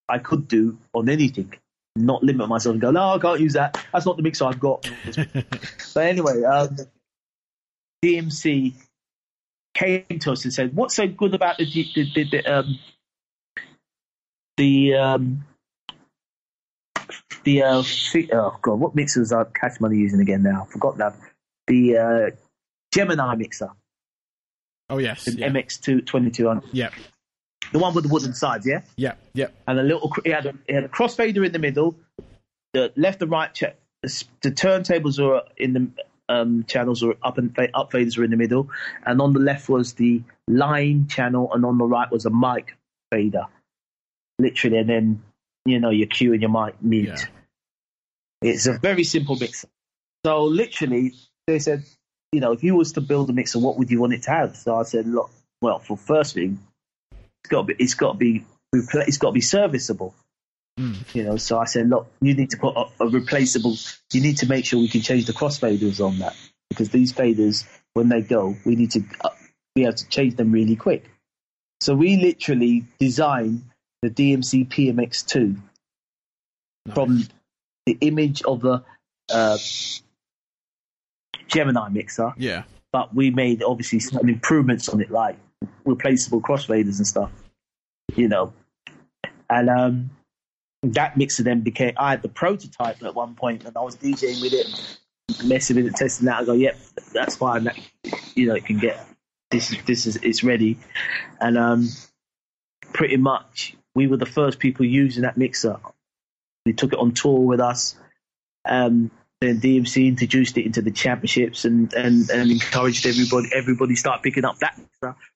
I could do on anything. Not limit myself and go, no, I can't use that. That's not the mixer I've got. but anyway, um, DMC came to us and said, "What's so good about the the, the, the um, the um, the uh, oh god, what mixer was are Cash Money using again now? I forgot that. The uh, Gemini mixer, oh yes, the yeah, MX2 2200, yeah, the one with the wooden sides, yeah, yeah, yeah. and a little. It had a, it had a crossfader in the middle. The left and right check. The, the turntables were in the um, channels or up and fa- up faders were in the middle, and on the left was the line channel, and on the right was a mic fader, literally, and then you know your cue and your mic mute. Yeah. It's a very simple mixer. So literally, they said, you know, if you was to build a mixer, what would you want it to have? So I said, look, well, for first thing, it's got to be, it's got to be, it's got to be serviceable. Mm. You know, so I said, look, you need to put a, a replaceable. You need to make sure we can change the crossfaders on that because these faders, when they go, we need to uh, be able to change them really quick. So we literally designed the DMC PMX2 Nice. from the image of the uh, Gemini mixer, yeah, but we made obviously some improvements on it, like replaceable crossfaders and stuff, you know. And um, that mixer then became. I had the prototype at one point, and I was DJing with it, messing with it, testing that. I go, "Yep, that's fine. That, you know, it can get this. Is this is it's ready." And um, pretty much, we were the first people using that mixer. We took it on tour with us. Um, then DMC introduced it into the championships and, and, and encouraged everybody everybody start picking up that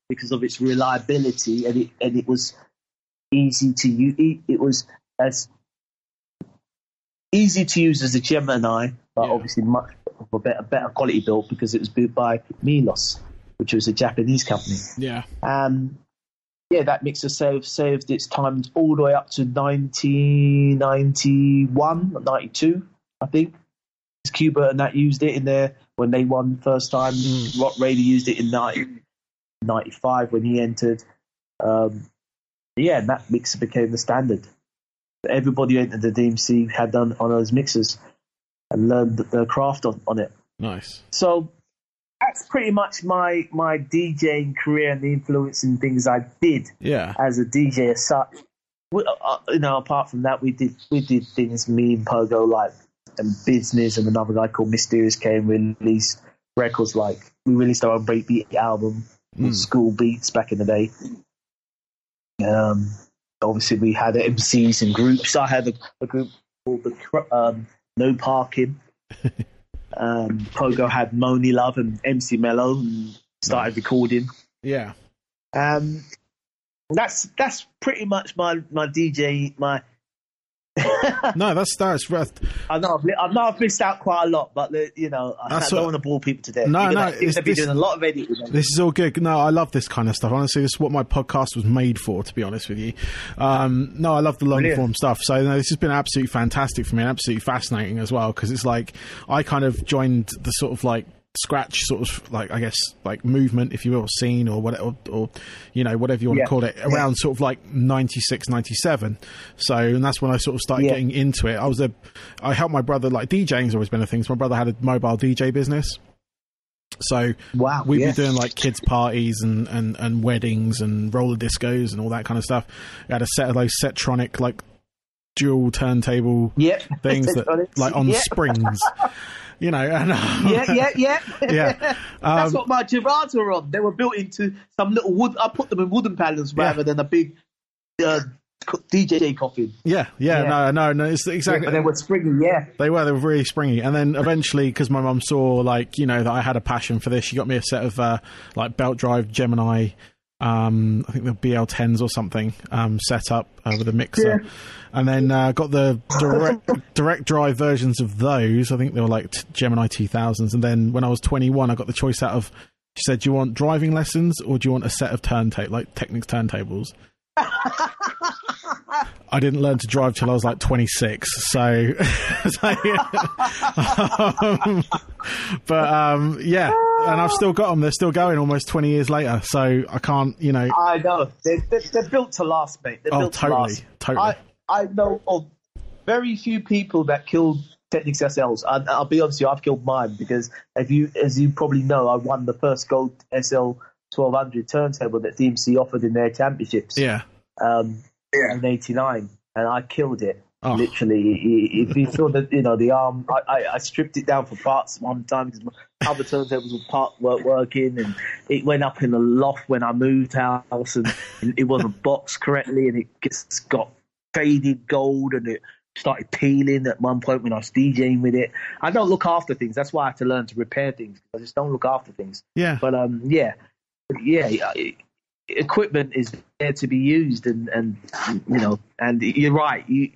because of its reliability and it and it was easy to use. It, it was as easy to use as a Gemini, but Yeah. obviously much of a better better quality built because it was built by Milos, which was a Japanese company. yeah, Um, yeah, that mixer saved, saved its time all the way up to 1991, 92, I think. It's Q-Bert and that used it in there when they won first time. Mm. Roc Raida used it in 90, 95 when he entered. Um, yeah, and that mixer became the standard. Everybody who entered the DMC had done on those mixers and learned the craft on, on it. Nice. So that's pretty much my my DJing career and the influencing things I did Yeah. as a DJ as such. We, uh, uh, you know, apart from that, we did we did things. Me and Pogo like and business, and another guy called Mysterious came released records like we released our own breakbeat album, Mm. Skool Beats, back in the day. Um, obviously, we had MCs and groups. I had a, a group called the um, No Parking. um, Pogo had Monie Love and MC Mello, and started recording. Yeah. Um, that's that's pretty much my my DJ my. No, that's that's I know I've, I know I've missed out quite a lot, but uh, you know I That's don't what- want to bore people to death. No, no, gonna- it's- be this- doing a lot of editing. This is all good. No, I love this kind of stuff. Honestly, this is what my podcast was made for. To be honest with you, um, no, I love the long Brilliant. form stuff. So no, this has been absolutely fantastic for me and absolutely fascinating as well because it's like I kind of joined the sort of like scratch sort of like I guess like movement if you will scene or whatever or, or you know whatever you want Yeah. to call it around sort of like 96 97 so and that's when I sort of started Yeah. getting into it I was a I helped my brother like DJing's always been a thing so my brother had a mobile DJ business so Wow, we'd yeah. be doing like kids parties and, and, and weddings and roller discos and all that kind of stuff. We had a set of those Citronic like dual turntable Yep. things that like on Yep. springs, you know. And, um, yeah, yeah, yeah. Yeah. That's Um, what my Garrards were on. They were built into some little wood. I put them in wooden panels Yeah. rather than a big uh, DJ coffin. yeah, yeah, Yeah. no, no, no. It's exactly. But they were springy, yeah. They were. They were really springy. And then eventually, because my mum saw like you know that I had a passion for this, she got me a set of uh, like belt drive Gemini. Um, I think the BL10s or something um, set up uh, with a mixer, and then uh, got the direct direct drive versions of those. I think they were like t- Gemini 2000s. And then when I was 21, I got the choice out of. She said, "Do you want driving lessons or do you want a set of turntable like Technics turntables?" I didn't learn to drive till I was like 26, so, so, um, but um, yeah, and I've still got them. They're still going almost 20 years later, so I can't, you know. I know. They're, they're, they're built to last, mate. They're Oh, built to totally, last. totally. I, I know of very few people that killed Technics SLs. I, I'll be honest with you, I've killed mine because, if you, as you probably know, I won the first gold SL 1200 turntable that DMC offered in their championships Yeah. um, in '89, and I killed it. Oh. Literally, if you saw the, you know, the arm, I, I, I stripped it down for parts one time because my other turntables were part weren't working, and it went up in the loft when I moved house, and, and it wasn't boxed correctly, and it just got faded gold, and it started peeling at one point when I was DJing with it. I don't look after things. That's why I had to learn to repair things. I just don't look after things. Yeah. But um, yeah, yeah, yeah, equipment is there to be used, and and you know, and you're right. You,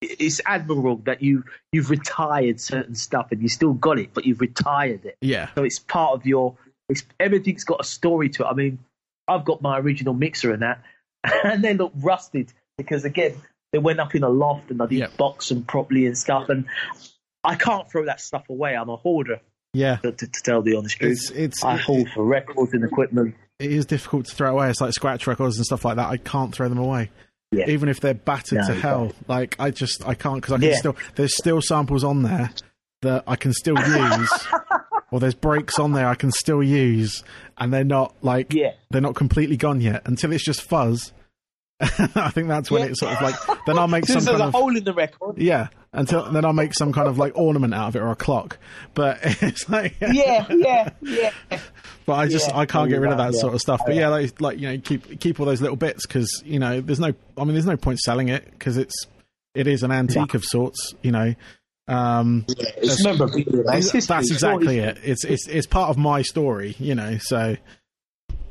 it's admirable that you you've retired certain stuff and you still got it, but you've retired it. Yeah. So it's part of your. It's, everything's got a story to it. I mean, I've got my original mixer and that, and they look rusted because again they went up in a loft and I didn't box them properly and stuff, and I can't throw that stuff away. I'm a hoarder, Yeah. to, to, to tell the honest truth. It's, it's, I hold for records and equipment. it is difficult to throw away. It's like scratch records and stuff like that. I can't throw them away. Yeah. Even if they're battered No, to hell, like I just I can't because I can Yeah. still there's still samples on there that I can still use, or there's breaks on there I can still use, and they're not like Yeah. they're not completely gone yet until it's just fuzz. I think that's when Yeah. it's sort of like then I'll make some there's kind a of hole in the record. yeah until then I'll make some kind of like ornament out of it or a clock, but it's like Yeah, yeah, yeah. but I just Yeah. I can't get rid of that Yeah. sort of stuff. But yeah, like, like you know, keep keep all those little bits because you know there's no. I mean, there's no point selling it because it's it is an antique of sorts. You know, um, It's memorabilia. man. It's history. that's exactly it. It's it's it's part of my story. You know, so.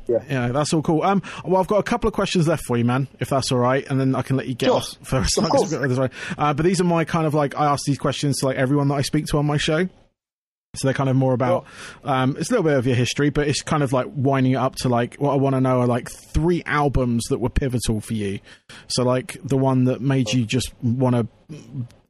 Yeah. Yeah, that's all cool. Um, well, I've got a couple of questions left for you, man, if that's all right, and then I can let you get Sure. off for a second. course. Uh, but these are my kind of like I ask these questions to like everyone that I speak to on my show. So they're kind of more about um, it's a little bit of your history, but it's kind of like winding it up to like what I want to know are like three albums that were pivotal for you. So like the one that made you just want to,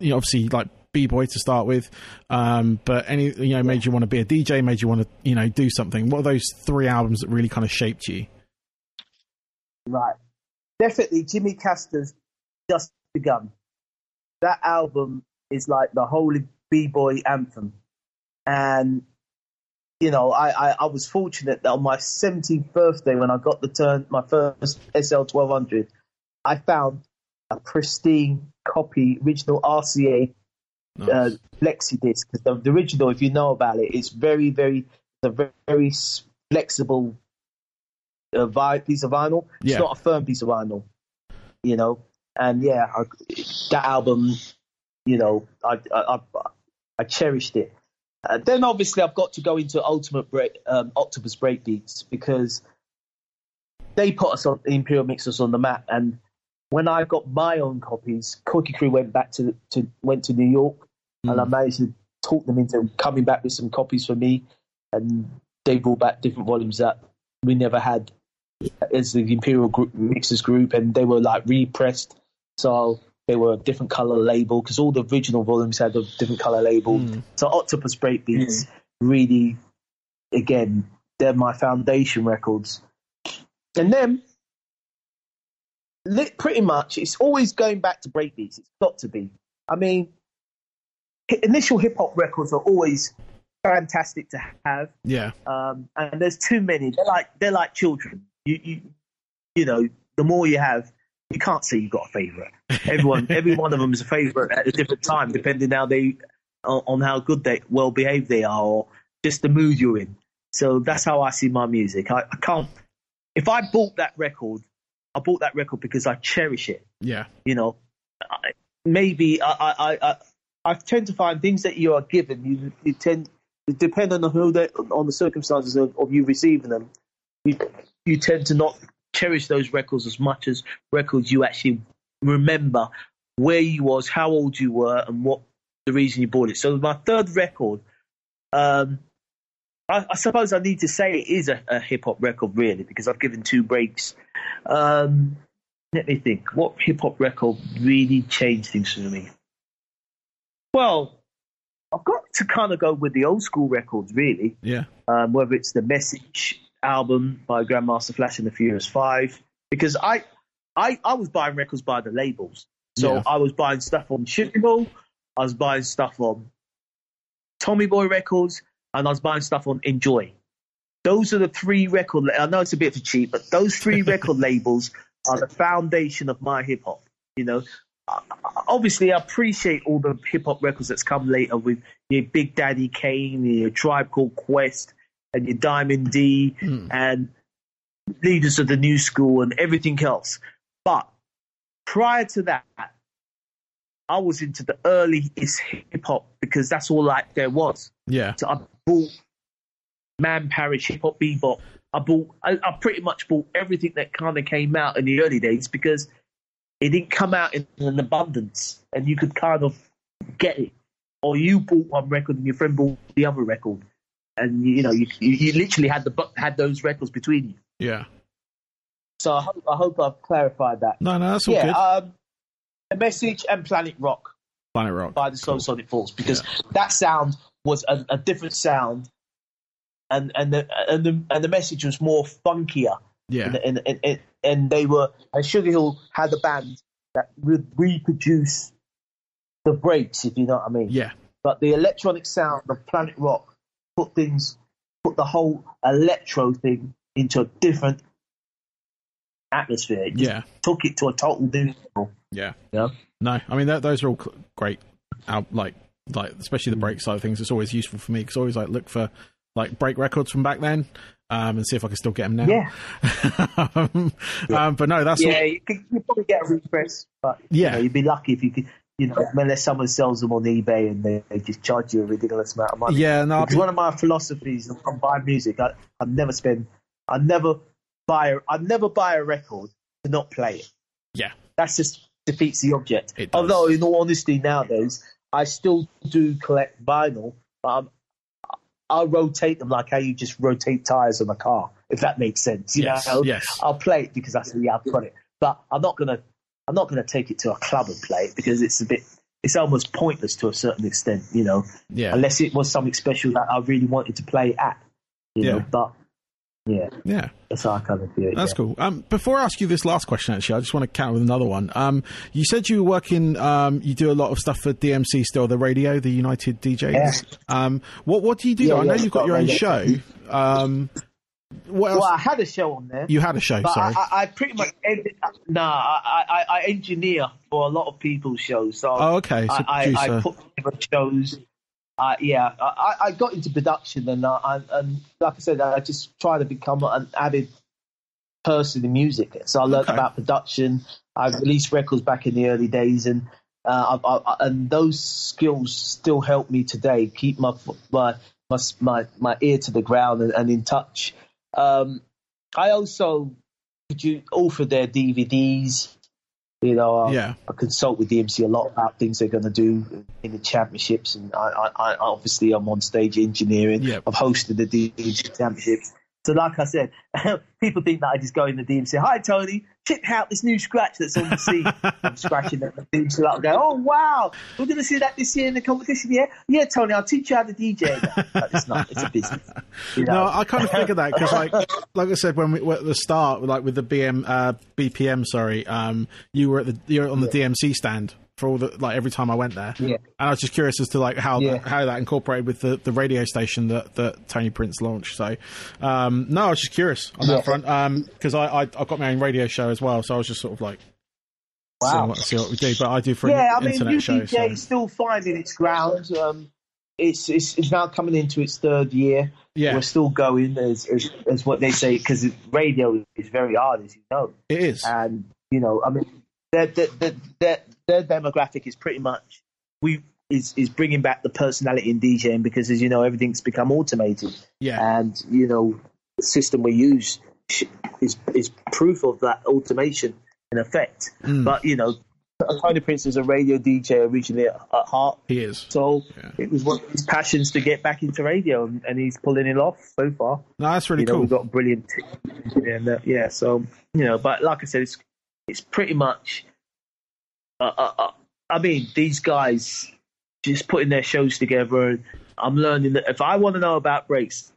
you know, obviously like b boy to start with, um, but any you know made you want to be a DJ, made you want to you know do something. What are those three albums that really kind of shaped you? Right, definitely Jimmy Castor's Just Begun. That album is like the holy b boy anthem, and you know, I, I, I, was fortunate that on my 17th birthday, when I got the turn, my first SL 1200, I found a pristine copy, original RCA nice. uh, Lexi disc. Because the, the, original, if you know about it, it's very, very, a very, very flexible uh, vi- piece of vinyl. It's yeah. not a firm piece of vinyl, you know. And yeah, I, that album, you know, I, I, I cherished it. Uh, then obviously I've got to go into Ultimate break, um, Octopus Breakbeats because they put us on Imperial Mixers on the map. And when I got my own copies, Cookie Crew went back to, to went to New York, mm. and I managed to talk them into coming back with some copies for me, and they brought back different volumes that we never had as the Imperial group, Mixers group, and they were like repressed. So they were a different color label because all the original volumes had a different color label. Mm. So Octopus Breakbeats mm. really, again, they're my foundation records. And then, pretty much, it's always going back to breakbeats. It's got to be. I mean, initial hip hop records are always fantastic to have. Yeah. Um, and there's too many. They're like they're like children. You you you know, the more you have, you can't say you've got a favourite. Everyone, every one of them is a favourite at a different time, depending how they on how good they well behaved they are, or just the mood you're in. So that's how I see my music. I, I can't. If I bought that record, I bought that record because I cherish it. Yeah. You know, I, maybe I, I, I, I tend to find things that you are given. You, you tend, depending on who they, on the circumstances of, of you receiving them, you, you tend to not cherish those records as much as records you actually remember where you was, how old you were, and what the reason you bought it. So my third record, um, I, I, suppose I need to say it is a, a hip hop record really because I've given two breaks. Um, let me think. What hip hop record really changed things for me? Well, I've got to kind of go with the old school records, really. Yeah. Um, whether it's the message album by Grandmaster Flash and the Furious Five, because I, I, I was buying records by the labels. So yeah. I was buying stuff on Sugar I was buying stuff on Tommy Boy Records, and I was buying stuff on Enjoy. Those are the three record. I know it's a bit for cheap, but those three record labels are the foundation of my hip hop. You know, obviously I appreciate all the hip hop records that's come later with your Big Daddy Kane, your Tribe Called Quest, and your Diamond D mm. and leaders of the new school and everything else. But prior to that, I was into the earliest hip hop because that's all like there was. Yeah. So I bought Man Parrish, hip hop bebop. I bought, I, I pretty much bought everything that kind of came out in the early days because it didn't come out in an abundance and you could kind of get it. Or you bought one record and your friend bought the other record and you know you, you literally had the had those records between you. Yeah. So I hope, I hope I've clarified that. No, no, that's all yeah, good. Um, the message and Planet Rock. Planet Rock by the Soul cool. Sonic Force because yeah. that sound was a, a, different sound, and and the and the and the message was more funkier. Yeah, and and, and, and they were and Sugar Hill had a band that would reproduce the breaks, if you know what I mean. Yeah. But the electronic sound of Planet Rock put things, put the whole electro thing into a different atmosphere. It yeah, took it to a total new level. Yeah, yeah. No, I mean that, those are all great. Out like like especially the break side of things. It's always useful for me because I always like look for like break records from back then. Um, and see if I can still get them now. Yeah. um, yeah. Um, but no, that's yeah. All... You could you probably get a repress, but yeah, you know, you'd be lucky if you could you know, unless someone sells them on eBay and they, they just charge you a ridiculous amount of money. Yeah, no. Because one of my philosophies on buying music, I, I never spend, I never buy, a, I never buy a record to not play it. Yeah, that's just defeats the object. Although, in all honesty, nowadays I still do collect vinyl, but I'm, I'll rotate them like how you just rotate tires on a car, if that makes sense. You yes, know, yes. I'll play it because that's the I've got it, but I'm not gonna I'm not going to take it to a club and play it because it's a bit it's almost pointless to a certain extent, you know, Yeah. unless it was something special that I really wanted to play at, you Yeah. know. But yeah, Yeah. that's I kind of it. That's yeah. cool. Um, before I ask you this last question, actually, I just want to count with another one. Um, you said you were working. Um, you do a lot of stuff for DMC still, the radio, the United DJs. Yeah. Um, what what do you do? Yeah, I know you've got got your own show. Um, what else? Well, I had a show on there. you had a show. Sorry. I, I, I pretty much ended, nah. I, I, I engineer for a lot of people's shows. So oh, okay. So I, I, put together shows. Uh, yeah, I, I got into production, and, uh, and and like I said, I just try to become an avid person in music. So I learned Okay. about production. I released records back in the early days, and uh, I, I, and those skills still help me today keep my my my my, ear to the ground and, and in touch. Um, I also author their DVDs. You know, I, Yeah. I consult with DMC a lot about things they're going to do in the championships, and I, I, I obviously I'm on stage engineering. Yep. I've hosted the DMC championships. So, like I said, people think that I just go in the DM and say, "Hi, Tony, check out this new scratch that's on the scene. I'm scratching at the so I'll go, "Oh wow, we're going to see that this year in the competition." Yeah, yeah, Tony, I'll teach you how to DJ. But it's not; it's a business. You know? No, I kind of figured that because, like, like I said, when we were at the start, like with the BM, uh, BPM, sorry, um, you were at the you were on the DMC stand for all the like every time I went there, Yeah. and I was just curious as to like how Yeah. that, how that incorporated with the, the radio station that, that Tony Prince launched. So, um, no, I was just curious on Yeah. that front because I, I I've got my own radio show as well, so I was just sort of like seeing, Wow. what, see what we do. But I do for yeah, an I mean, internet show. UDJ So. still finding its ground. Um, it's, it's it's now coming into its third year. Yeah, We're still going, as as, as what they say, because radio is very hard, as you know. it is. And you know, I mean, their their their, their, demographic is pretty much we is is bringing back the personality in DJing because, as you know, everything's become automated, yeah, and you know, the system we use is is proof of that automation in effect. Mm. But you know, Tony Prince is a radio DJ originally at, at heart. he is. So Yeah. it was one of his passions to get back into radio, and, and he's pulling it off so far. No, that's really you know, cool. we've got brilliant and uh, yeah. So you know, but like I said, it's it's pretty much. Uh, uh, uh, I mean, these guys just putting their shows together. And I'm learning that if I want to know about breaks,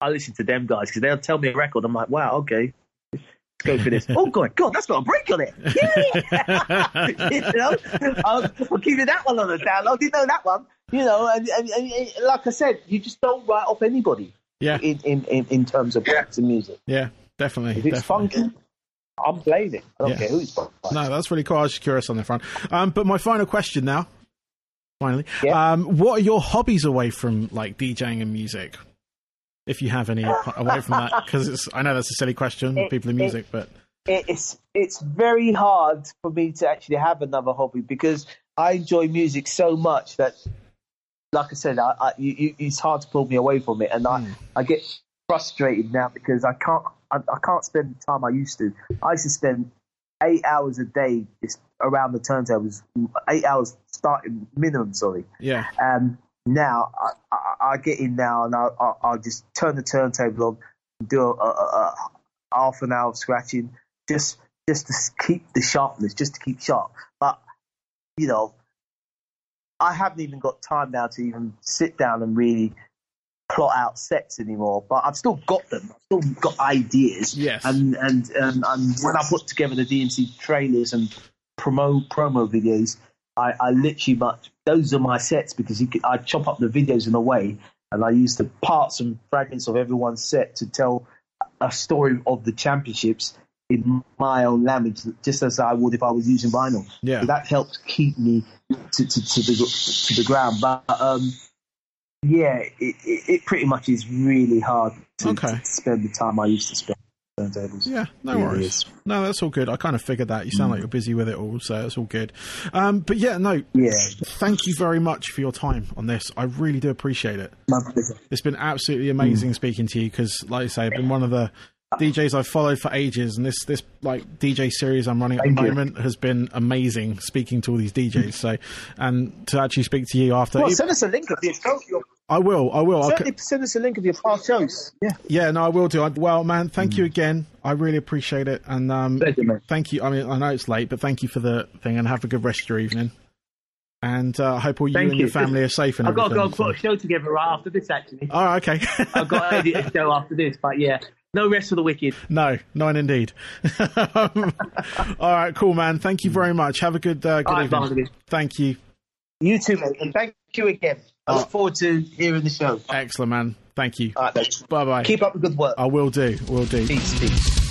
I listen to them guys because they'll tell me a record. I'm like, wow, okay. Let's go for this. oh god, God, that's got a break on it. Yeah, you know, I'll, I'll give you that one on the download. You know that one, you know, and, and, and, and like I said, you just don't write off anybody yeah, in, in, in, in terms of breaks and music. yeah, definitely. If it's definitely. funky, I'm playing it. I don't Yeah. care by. No, that's really cool. I was just curious on the front. Um, but my final question now, finally, Yeah. um, what are your hobbies away from like DJing and music? If you have any away from that, because I know that's a silly question, It- people in it- music, but it's it's very hard for me to actually have another hobby because I enjoy music so much that, like I said, I, I, you, it's hard to pull me away from it, and I, Hmm. I get frustrated now because I can't I, I can't spend the time I used to. I used to spend eight hours a day just around the turntables, eight hours starting minimum. Sorry, yeah, Um, now I, I, I get in now and I, I, I'll just turn the turntable on, and do a, a, a, a half an hour of scratching, just just to keep the sharpness, just to keep sharp. But you know, I haven't even got time now to even sit down and really plot out sets anymore. But I've still got them. I've still got ideas. Yes. And and and, and when I put together the DMC trailers and promo promo videos, I, I literally much those are my sets because you could, I chop up the videos in a way and I use the parts and fragments of everyone's set to tell a story of the championships in my own language, just as I would if I was using vinyl. Yeah. So that helps keep me to, to, to the to the ground. But um, yeah, it, it, it pretty much is really hard to, Okay. spend the time I used to spend turntables. yeah, no Really worries. No, that's all good. I kind of figured that. You sound like you're busy with it all, so it's all good. Um, but yeah, no, Yeah, thank you very much for your time on this. I really do appreciate it. my pleasure. It's been absolutely amazing Mm. speaking to you because, like I say, I've been one of the DJs I've followed for ages, and this this like DJ series I'm running at Thank the you. moment has been amazing. Speaking to all these DJs, so and to actually speak to you after, Well, send us a link of. Your, I will, I will. I'll, certainly send us a link of your past shows. Yeah, yeah, no, I will do. I, well, man, thank you again. I really appreciate it, and um, pleasure, man. thank you. I mean, I know it's late, but thank you for the thing, and have a good rest of your evening. And uh, I hope all you Thank and you. your family are safe and I've got to go and put a show together right after this, actually. Oh, okay. I've got to edit a show after this, but yeah, no rest for the wicked. no, none indeed. all right, cool, man. Thank you very much. Have a good, uh, good All right, evening. Barnaby. Thank you. You too, mate, and thank you again. I look forward to hearing the show. Excellent, man. Thank you. All right. Bye bye. Keep up the good work. I will do. Will do. Peace, peace.